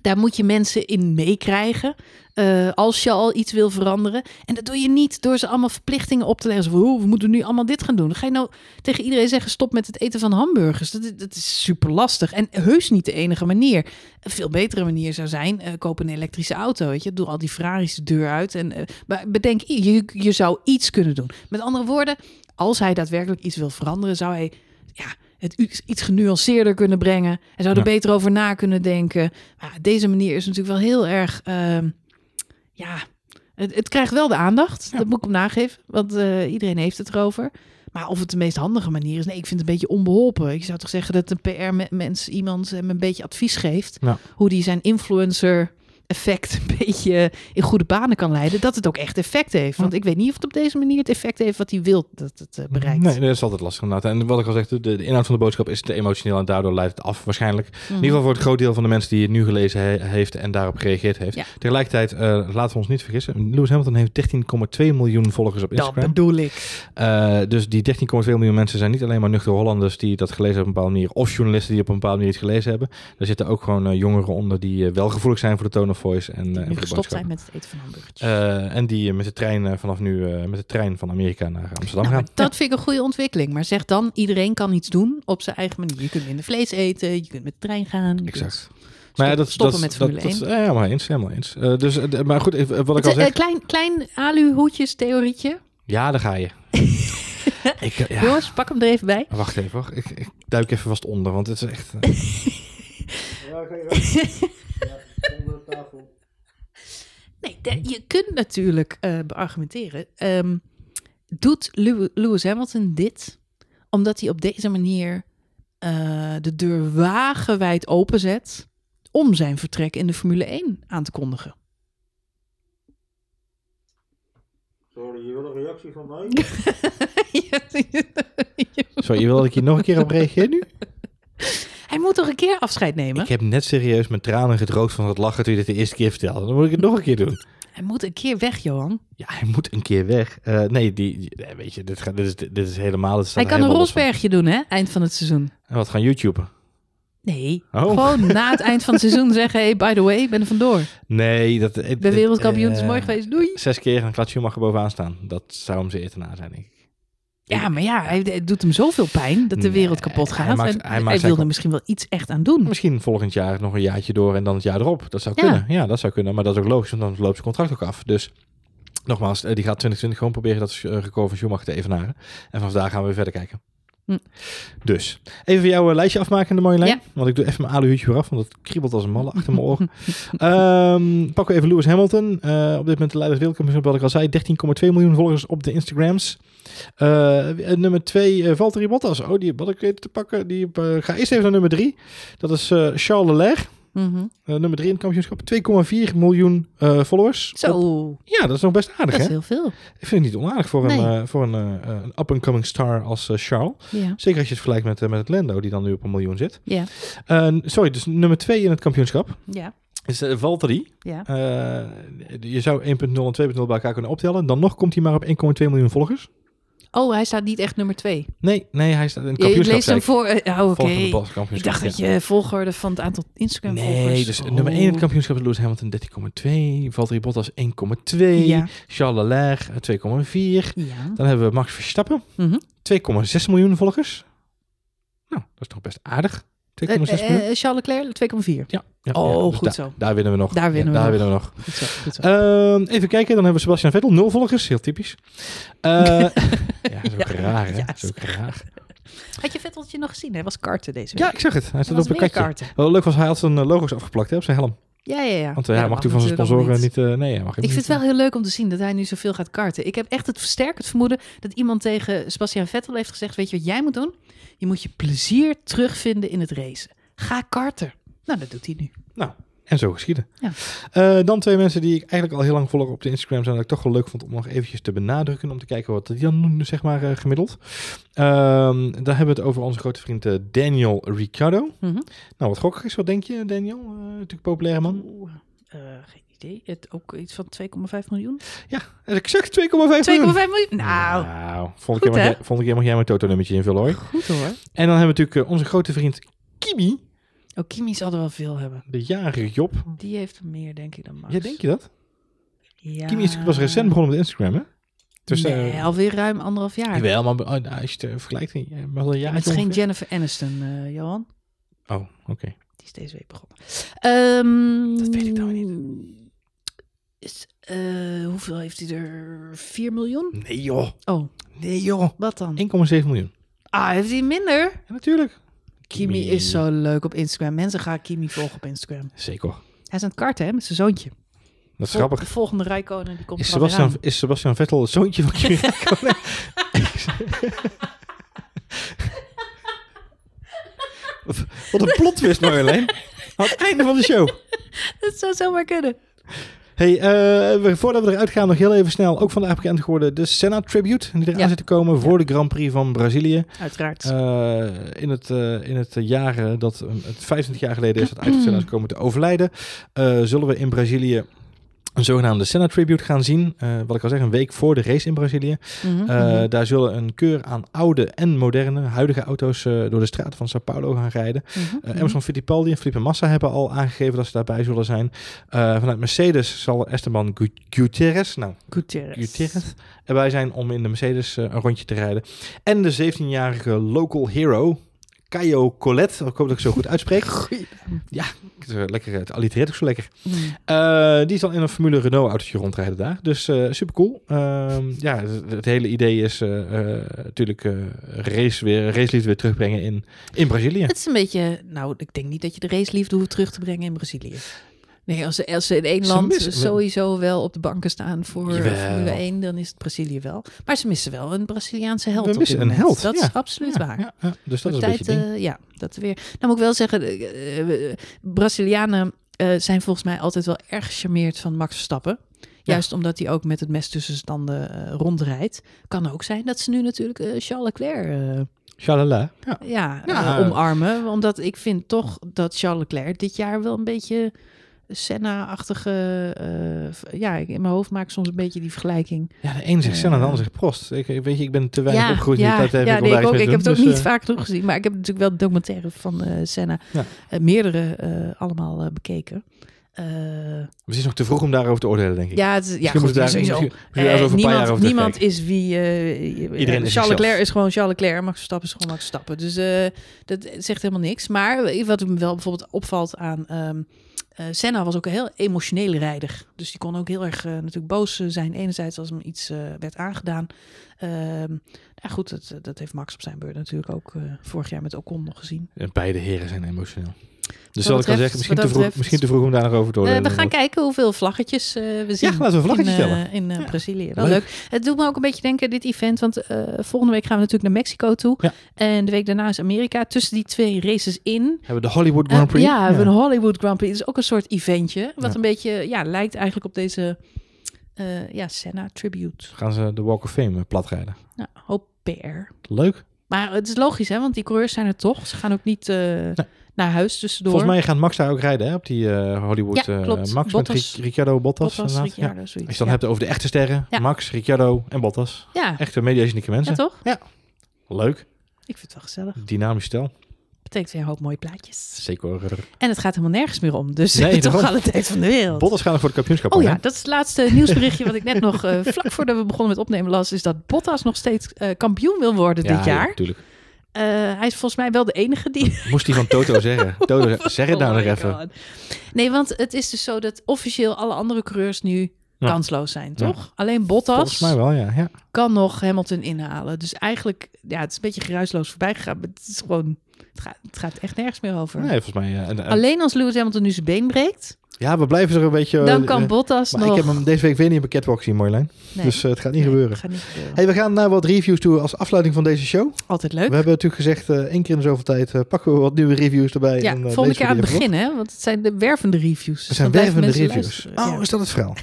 daar moet je mensen in meekrijgen. eh, als je al iets wil veranderen. En dat doe je niet door ze allemaal verplichtingen op te leggen. Zo van, "Oh, we moeten nu allemaal dit gaan doen. Dan ga je nou tegen iedereen zeggen: stop met het eten van hamburgers. Dat, is- dat is super lastig. En heus niet de enige manier. Een veel betere manier zou zijn: eh, koop een elektrische auto. Weet je, doe al die Ferraris de deur uit. En eh, maar bedenk, je, je zou iets kunnen doen. Met andere woorden, als hij daadwerkelijk iets wil veranderen, zou hij ja, het iets- genuanceerder kunnen brengen. Hij zou er Ja. beter over na kunnen denken. Maar deze manier is natuurlijk wel heel erg. ehm, ja, het, het krijgt wel de aandacht. Ja. Dat moet ik hem nageven. Want eh, iedereen heeft het erover. Maar of het de meest handige manier is, nee, ik vind het een beetje onbeholpen. Ik zou toch zeggen dat een PR-mens iemand hem een beetje advies geeft. Ja. Hoe die zijn influencer effect een beetje in goede banen kan leiden. Dat het ook echt effect heeft. Want ik weet niet of het op deze manier het effect heeft wat hij wil dat het eh, bereikt. Nee, dat is altijd lastig inderdaad. En wat ik al zeg, de, de inhoud van de boodschap is te emotioneel en daardoor leidt het af waarschijnlijk. In ieder geval voor het groot deel van de mensen die het nu gelezen he- heeft en daarop gereageerd heeft. Ja. Tegelijkertijd, eh, laten we ons niet vergissen, Lewis Hamilton heeft 13,2 miljoen volgers op Dat Instagram. bedoel ik. Eh, dus die 13,2 miljoen mensen zijn niet alleen maar nuchtere Hollanders die dat gelezen hebben op een bepaalde manier, of journalisten die op een bepaalde manier iets gelezen hebben. Er zitten ook gewoon jongeren onder die wel gevoelig zijn voor de tone of voice en, eh, Die en de gestopt zijn met het eten van hamburgertjes. Eh, en die eh, met de trein vanaf nu eh, met de trein van Amerika naar Amsterdam Nou, gaan. maar dat vind ik een goede ontwikkeling. Maar zeg dan, iedereen kan iets doen op zijn eigen manier. Je kunt minder vlees eten, je kunt met de trein gaan. Exact. Maar ja, dat, stoppen dat, met Formule dat, 1. Dat, ja, helemaal eens, helemaal eens. Eh, dus, maar goed, even, wat ik al eh, zeg. klein, klein aluhoedjes theorietje. Ja, daar ga je. ik, ja. Jongens, pak hem er even bij. Wacht even hoor. Ik, ik duik even vast onder, want het is echt... ja, onder de tafel. Nee, de- je kunt natuurlijk eh, beargumenteren. Ehm, doet Lew- Lewis Hamilton dit omdat hij op deze manier eh, de deur wagenwijd openzet om zijn vertrek in de Formule 1 aan te kondigen? Sorry, je wil een reactie van mij? Sorry, je wil dat ik hier nog een keer op reageer nu? hij moet toch een keer afscheid nemen. Ik heb net serieus mijn tranen gedroogd van het lachen toen je dit de eerste keer vertelde. Dan moet ik het nog een keer doen. Hij moet een keer weg, Johan. Ja, hij moet een keer weg. Eh, nee, die, weet je, dit, gaat, dit, is, dit is helemaal... Hij kan een. Rosbergje doen, hè? Eind van het seizoen. En wat gaan YouTuben? Nee, Oh. gewoon na het eind van het seizoen zeggen... hey, by the way, ik ben er vandoor. Nee, dat... Ik ben wereldkampioen, het is mooi geweest, doei. Zes keer en Klaas Schumacher bovenaan staan. Dat zou hem zeer te na zijn, denk ik. Ja, maar ja, hij, het doet hem zoveel pijn dat de Nee, wereld kapot hij gaat. maakt- hij hij, maakt wil zijn- er misschien wel iets echt aan doen. Misschien volgend jaar nog een jaartje door en dan het jaar erop. Dat zou Ja. kunnen. Ja, dat zou kunnen. Maar dat is ook logisch, want dan loopt zijn contract ook af. Dus nogmaals, eh, die gaat 2020 gewoon proberen dat record van Schumacher te evenaren. En vanaf daar gaan we weer verder kijken. Hm. Dus, even jouw eh, lijstje afmaken in de mooie lijn. Ja. Want ik doe even mijn aluhuutje weer af, want het kriebelt als een malle achter mijn oren. Ehm, pakken we even Lewis Hamilton. Eh, op dit moment de leider wereldkampioen, wat ik al zei. 13,2 miljoen volgers op de Instagrams. Eh, nummer 2, Valtteri Bottas. Oh, die had ik weten te pakken. Die, ga eerst even naar nummer 3. Dat is Charles Leclerc. Mhm. Eh, nummer 3 in het kampioenschap. 2,4 miljoen eh, followers. Op- Zo, ja, dat is nog best aardig, dat is hè? heel veel. Ik vind het niet onaardig voor Nee. een, eh, voor een, een up-and-coming star als Charles. Ja, Zeker als je het vergelijkt met, met het Lando, die dan nu op een miljoen zit. ja, sorry, dus nummer 2 in het kampioenschap ja. is uh, Valtteri. ja. Eh, je zou 1.0 en 2.0 bij elkaar kunnen optellen. Dan nog komt hij maar op 1,2 miljoen volgers. Oh, hij staat niet echt nummer twee. Nee, nee, hij staat in het Je, je kampioenschap. leest hem voor... eh, oh, oké. Ik kampioenschap, dacht dat je volgorde van het aantal Instagram-volgers... Nee, dus Oh. nummer 1 in het kampioenschap is Lewis Hamilton 13,2. Valtteri Bottas 1,2. Ja. Charles Leclerc eh, 2,4. Ja. Dan hebben we Max Verstappen, Mhm. 2,6 miljoen volgers. Nou, dat is toch best aardig. 2,6 Eh, miljoen. eh, Charles Leclerc, 2,4. Ja, ja, oh, ja, dus goed daar- zo. Daar winnen we nog. Daar winnen Ja, we daar nog. winnen we nog. Goed zo, goed zo. Ehm, even kijken, dan hebben we Sebastian Vettel, nul volgers. Heel typisch. Eh, ja, dat is ook Ja, raar, hè? ja, dat is ook raar. Had je Vetteltje nog gezien? Hij was karten deze week. Ja, ik zag het. Hij Hij staat was op een katje. karten. Wel leuk was, hij had zijn logo's afgeplakt hè, op zijn helm. Ja, ja, ja. Want eh, Ja, hij mag toen van zijn sponsoren niet... eh, nee, hij mag Ik vind niet, het wel heel leuk om te zien dat hij nu zoveel gaat karten. Ik heb echt het versterkend vermoeden dat iemand tegen Sebastian Vettel heeft gezegd: Weet je wat jij moet doen? Je moet je plezier terugvinden in het racen. Ga karten. Nou, dat doet hij nu. Nou, en zo geschieden. Ja. Eh, dan twee mensen die ik eigenlijk al heel lang volg op de Instagram zijn. Dat ik toch wel leuk vond om nog eventjes te benadrukken. Om te kijken wat die dan doen, zeg maar, eh, gemiddeld. Ehm, daar hebben we het over onze grote vriend eh, Daniel Ricciardo. Mhm. Nou, wat gokkig is, wat denk je, Daniel? Natuurlijk populaire man. Oeh, geen idee. Het, ook iets van 2,5 miljoen? 2,5 Ja, ik zeg 2,5 miljoen. miljoen? Nou, Nou, volgende, Goed, keer mag hè? jij, mag jij mijn Toto-nummertje invullen hoor. goed hoor. En dan hebben we natuurlijk onze grote vriend Kimi. Oh, Kimi zal er wel veel hebben. De jarige Job. Die heeft er meer, denk ik, dan Max. Ja, denk je dat? Ja. Kimi is was recent begonnen met Instagram, hè? Dus, eh, alweer ruim anderhalf jaar. Jawel, maar oh, nou, als je het vergelijkt, eh, wel een Ja, jaar. maar het is geen Jennifer Aniston, eh, Johan. Oh, oké. Die is deze week begonnen. Ehm, Dat weet ik nou niet. Is, eh, hoeveel heeft hij er? 4 miljoen? Nee joh. Oh, Nee joh. wat dan? 1,7 miljoen. Ah, heeft hij minder? Ja, natuurlijk. Kimi is zo leuk op Instagram. Mensen gaan Kimi volgen op Instagram. Zeker. Hij is aan het karten, hè, met zijn zoontje. Dat is Vol- grappig. De volgende Rijkonen, die komt Is Sebastian, is Sebastian Vettel het zoontje van Kimi Räikkönen? Wat- Wat een plot twist, Marjolein. Aan het einde van de show. Dat zou zomaar kunnen. Hey, eh, we- voordat we eruit gaan, nog heel even snel, ook vandaag bekend geworden, de Senna Tribute, die eraan Ja. zit te komen voor de Grand Prix van Brazilië. Uiteraard. Eh, in het, eh, in het jaar eh, dat het 25 jaar geleden is dat Ayrton Senna is komen te overlijden, zullen we in Brazilië een zogenaamde Senna Tribute gaan zien. Eh, wat ik al zeg, een week voor de race in Brazilië. Mhm, Eh, mhm. Daar zullen een keur aan oude en moderne, huidige auto's eh, door de straten van Sao Paulo gaan rijden. Mhm. Emerson Fittipaldi en Felipe Massa hebben al aangegeven dat ze daarbij zullen zijn. Vanuit Mercedes zal Esteban Gu- Gutierrez, nou, Gutierrez. Gutierrez erbij zijn om in de Mercedes een rondje te rijden. En de 17-jarige local hero, Caio Collet. Ik hoop dat ik zo goed uitspreek. Goeie is, eh, lekker, het allitereert ook zo lekker. Mm. Eh, die zal in een Formule Renault autootje rondrijden daar. Dus eh super cool. ja, het, het hele idee is eh, natuurlijk race weer, raceliefde weer terugbrengen in, in Brazilië. Het is een beetje, nou, ik denk niet dat je de raceliefde hoeft terug te brengen in Brazilië. Nee, als ze, als ze in één Ze land missen- sowieso wel op de banken staan voor. Formule 1, dan is het Brazilië wel. Maar ze missen wel een Braziliaanse held. We op missen een held, Dat ja. is absoluut Ja, waar. ja. Dus dat is een beetje eh, ja, dat weer. Nou moet ik wel zeggen, eh, Brazilianen zijn volgens mij altijd wel erg gecharmeerd van Max Verstappen. Juist omdat hij ook met het mes tussen zijn tanden eh, rondrijdt. Kan ook zijn dat ze nu natuurlijk Charles Leclerc. Ja. ja, Ja. omarmen. Omdat ik vind toch dat Charles Leclerc dit jaar wel een beetje Senna-achtige... eh, ja, ik- in mijn hoofd maak ik soms een beetje die vergelijking. ja, de ene zegt Senna en de Eh. ander zegt Prost. Ik, ik weet je, ik ben te weinig ja, opgegroeid ja, die tijd. ja, heb nee, wel ik, ook, ik heb het ook niet Dus, vaak genoeg gezien. Maar ik heb natuurlijk wel de documentaire van eh, Senna. Ja. eh, meerdere eh, allemaal eh, bekeken. Eh, eh, Het is nog te vroeg om daarover te oordelen, denk ik. ja, het is, ja goed, daar sowieso. misschien- misschien daar Eh, over een paar jaar niemand niemand is wie... eh, Iedereen is Charles. Leclerc is gewoon Charles Leclerc. Max Verstappen is gewoon Max Verstappen. Dus eh, dat zegt helemaal niks. Maar wat me wel bijvoorbeeld opvalt aan... ehm, eh, Senna was ook een heel emotionele rijder. Dus die kon ook heel erg eh, natuurlijk boos eh, zijn. Enerzijds als hem iets werd aangedaan. Ja, goed, dat, dat heeft Max op zijn beurt natuurlijk ook vorig jaar met Ocon nog gezien. En beide heren zijn emotioneel. Dus zal ik al zeggen, misschien te, vroeg, misschien te vroeg om daar nog over te oordelen. we gaan kijken hoeveel vlaggetjes eh, we zien. laten we een vlaggetje in, tellen. in eh, Ja. Brazilië. Wel Leuk. leuk. Het doet me ook een beetje denken, dit event. Want volgende week gaan we natuurlijk naar Mexico toe. Ja. En de week daarna is Amerika. Tussen die twee races in. Hebben we de Hollywood Grand Prix? ja, we hebben een Hollywood Grand Prix. Het is ook een soort eventje. Wat Ja. een beetje ja, lijkt eigenlijk op deze ja, Senna Tribute. Gaan ze de Walk of Fame platrijden. Nou, hoop PR. Leuk. Maar het is logisch, hè? Want die coureurs zijn er toch. Ze gaan ook niet naar huis tussendoor. Volgens mij gaat Max daar ook rijden, hè? Op die eh, Hollywood Ja, eh, klopt. Max Bottas. met Ric- Ricciardo Bottas. Bottas. Ja. Als je het dan ja. hebt over de echte sterren, Ja. Max, Ricciardo en Bottas. Ja. Echte mediazieke mensen. ja, toch? Leuk. Ik vind het wel gezellig. Dynamisch stel. Betekent weer een hoop mooie plaatjes. Zeker. En het gaat helemaal nergens meer om. Dus Nee, toch alle tijd van de wereld. Bottas gaat nog voor het kampioenschap. Oh ja, hè? dat is het laatste nieuwsberichtje wat ik net nog eh, vlak voordat we begonnen met opnemen las. Is dat Bottas nog steeds eh, kampioen wil worden Ja, dit jaar. natuurlijk. Eh, hij is volgens mij wel de enige die... Moest hij van Toto zeggen. Toto, zeg het nou Oh nog my even. God. Nee, want het is dus zo dat officieel alle andere coureurs nu Ja. kansloos zijn, Ja. toch? Alleen Bottas Volgens mij wel, ja. ja. kan nog Hamilton inhalen. Dus eigenlijk, ja, het is een beetje geruisloos voorbij gegaan. Maar het is gewoon, het gaat, het gaat echt nergens meer over. Nee, volgens mij. En- en- Alleen als Lewis Hamilton nu zijn been breekt, ja, we blijven er een beetje... dan eh, kan eh, Bottas maar nog... ik heb hem deze week weer niet een catwalk zien, Marjolein. Nee. Dus eh, het gaat niet Nee, gebeuren. gaat niet gebeuren. Hey, we gaan naar wat reviews toe als afsluiting van deze show. Altijd leuk. We hebben natuurlijk gezegd, eh één keer in de zoveel tijd eh, pakken we wat nieuwe reviews erbij. Ja, en, eh, volgende keer aan het begin, hè? Want het zijn de wervende reviews. Het zijn Dan wervende reviews. luisteren. Oh, Ja. is dat het verhaal?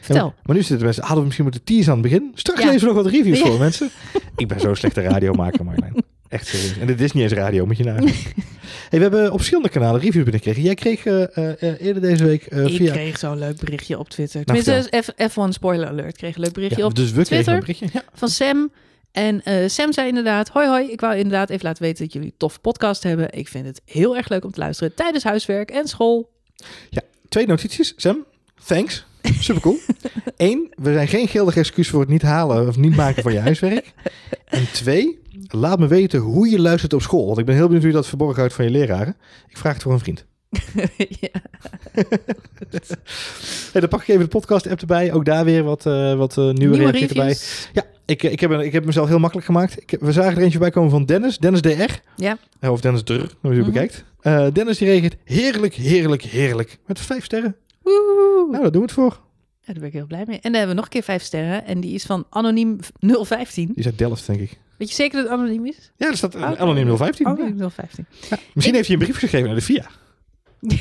Vertel. Ja, maar nu zitten mensen, hadden we misschien moeten teasen aan het begin. Straks Ja. lezen we nog wat reviews voor mensen. Ik ben zo'n slechte radiomaker, Marjolein. Echt serieus. En dit is niet eens radio, moet je nagaan. hey, we hebben op verschillende kanalen reviews binnengekregen. Jij kreeg eh, eh, eh, eerder deze week Ik via... kreeg zo'n leuk berichtje op Twitter. Nou, Tenminste, F, F1 spoiler alert. Ik kreeg een leuk berichtje Ja, op dus we kregen Twitter. een berichtje. Ja. van Sam. En Sam zei inderdaad, hoi hoi, ik wou inderdaad even laten weten dat jullie een tof podcast hebben. Ik vind het heel erg leuk om te luisteren tijdens huiswerk en school. Twee notities. Sam, thanks. Super cool. Eén, we zijn geen geldig excuus voor het niet halen of niet maken van je huiswerk. En twee, laat me weten hoe je luistert op school. Want ik ben heel benieuwd hoe je dat verborgen houdt van je leraren. Ik vraag het voor een vriend. ja. Hey, dan pak ik even de podcast-app erbij. Ook daar weer wat, eh, wat eh, nieuwe, Nieuwe reacties erbij. Ja, ik, ik, heb, ik heb mezelf heel makkelijk gemaakt. Ik, we zagen er eentje bij komen van Dennis. Dennis DR. Ja. Eh, Of Dennis Dur, hoe je Mhm. bekijkt. Eh, Dennis die reageert heerlijk, heerlijk, heerlijk. Met vijf sterren. Woehoe. Nou, daar doen we het voor. Ja, daar ben ik heel blij mee. En dan hebben we nog een keer vijf sterren. En die is van Anoniem 015. Die is uit Delft, denk ik. Weet je zeker dat het anoniem is? Ja, er staat Oké. anoniem 015. Anoniem 015. Ja. Misschien heeft hij een brief geschreven naar de VIA.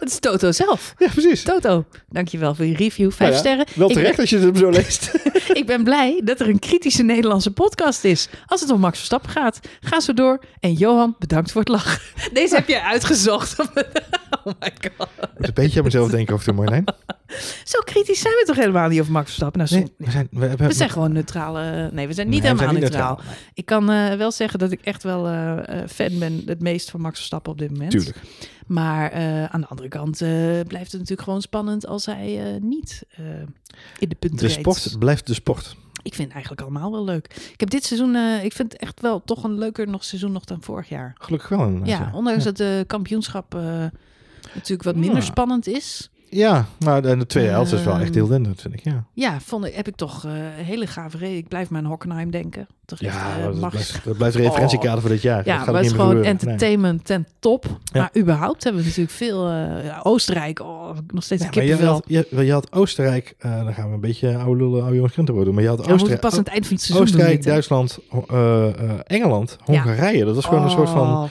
Het is Toto zelf. Ja, precies. Toto, dankjewel voor je review. Vijf Nou ja, sterren. Wel terecht ben- als je het zo leest. Ik ben blij dat er een kritische Nederlandse podcast is. Als het om Max Verstappen gaat, ga zo door. En Johan, bedankt voor het lachen. Deze heb je uitgezocht. Oh my god. Ik moet een beetje aan mezelf denken over de Marlijn. Zo kritisch zijn we toch helemaal niet over Max Verstappen? Nou, Nee, we zijn, we, hebben, we zijn gewoon neutrale... Nee, we zijn niet Nee, we helemaal zijn niet neutraal. Ik kan eh, wel zeggen dat ik echt wel eh, eh, fan ben het meest van Max Verstappen op dit moment. Tuurlijk. Maar eh, aan de andere kant eh, blijft het natuurlijk gewoon spannend als hij eh, niet eh, in de punten De sport blijft de sport. Ik vind het eigenlijk allemaal wel leuk. Ik heb dit seizoen, eh, ik vind het echt wel toch een leuker nog seizoen nog dan vorig jaar. Gelukkig wel. Ja, ondanks dat de kampioenschap eh, natuurlijk wat minder Ja. spannend is. Ja, maar de, de tweede helft is wel echt Ehm, heel vind ik. Ja, Ja, vond ik, heb ik toch een hele gave reden. Ik blijf maar aan Hockenheim denken. Toch ja eh, dat, blijft, dat blijft een referentiekader voor dit jaar. Ja, dat maar het is gewoon gebeuren. Nee. entertainment ten top. Ja. Maar überhaupt hebben we natuurlijk veel... eh, ja, Oostenrijk, oh, nog steeds Ja, maar je kippenvel. had, je, je had Oostenrijk, dan gaan we een beetje oude lullen, oude jongens krentenbrood doen. Maar je had Ja, Oostenrijk, pas aan het eind van het seizoen Oostenrijk. Duitsland, Engeland, Hongarije. Dat was gewoon een soort van Oh,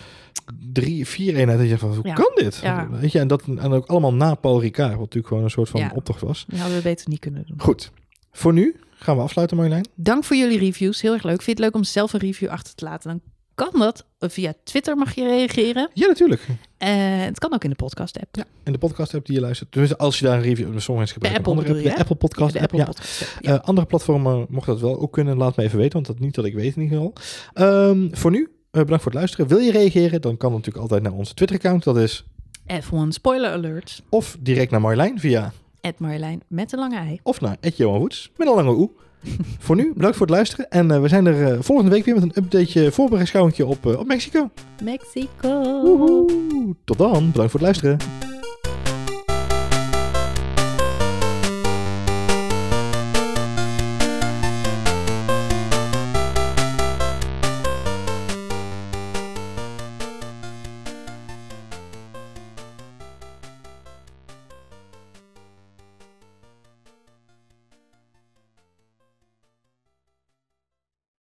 drie, vier eenheid. Dat je van, hoe Ja. kan dit? Ja. Weet je, en dat en ook allemaal na Paul Ricard, wat natuurlijk gewoon een soort van Ja. optocht was. Die hadden we beter niet kunnen doen. Goed, voor nu gaan we afsluiten Marjolein. Dank voor jullie reviews. Heel erg leuk. Vind je het leuk om zelf een review achter te laten? Dan kan dat. Via Twitter mag je reageren. Ja, natuurlijk. En het kan ook in de podcast app. Ja, in de podcast app die je luistert. Dus als je daar een review... Sommige mensen gebruiken Apple andere je, De Apple podcast de app, Apple ja. podcast app. Ja. Eh, andere platformen mochten dat wel ook kunnen. Laat me even weten, want dat niet dat ik weet in ieder geval. Ehm, voor nu, bedankt voor het luisteren. Wil je reageren? Dan kan natuurlijk altijd naar onze Twitter-account. Dat is F1 spoiler alert. of direct naar Marjolein via... Marjolein met een lange ei. Of naar Johan Woets met een lange oe. voor nu, bedankt voor het luisteren. En eh, we zijn er eh, volgende week weer met een updateje voorbeschouwingje op, eh, op Mexico. Mexico. Woehoe. Tot dan, bedankt voor het luisteren.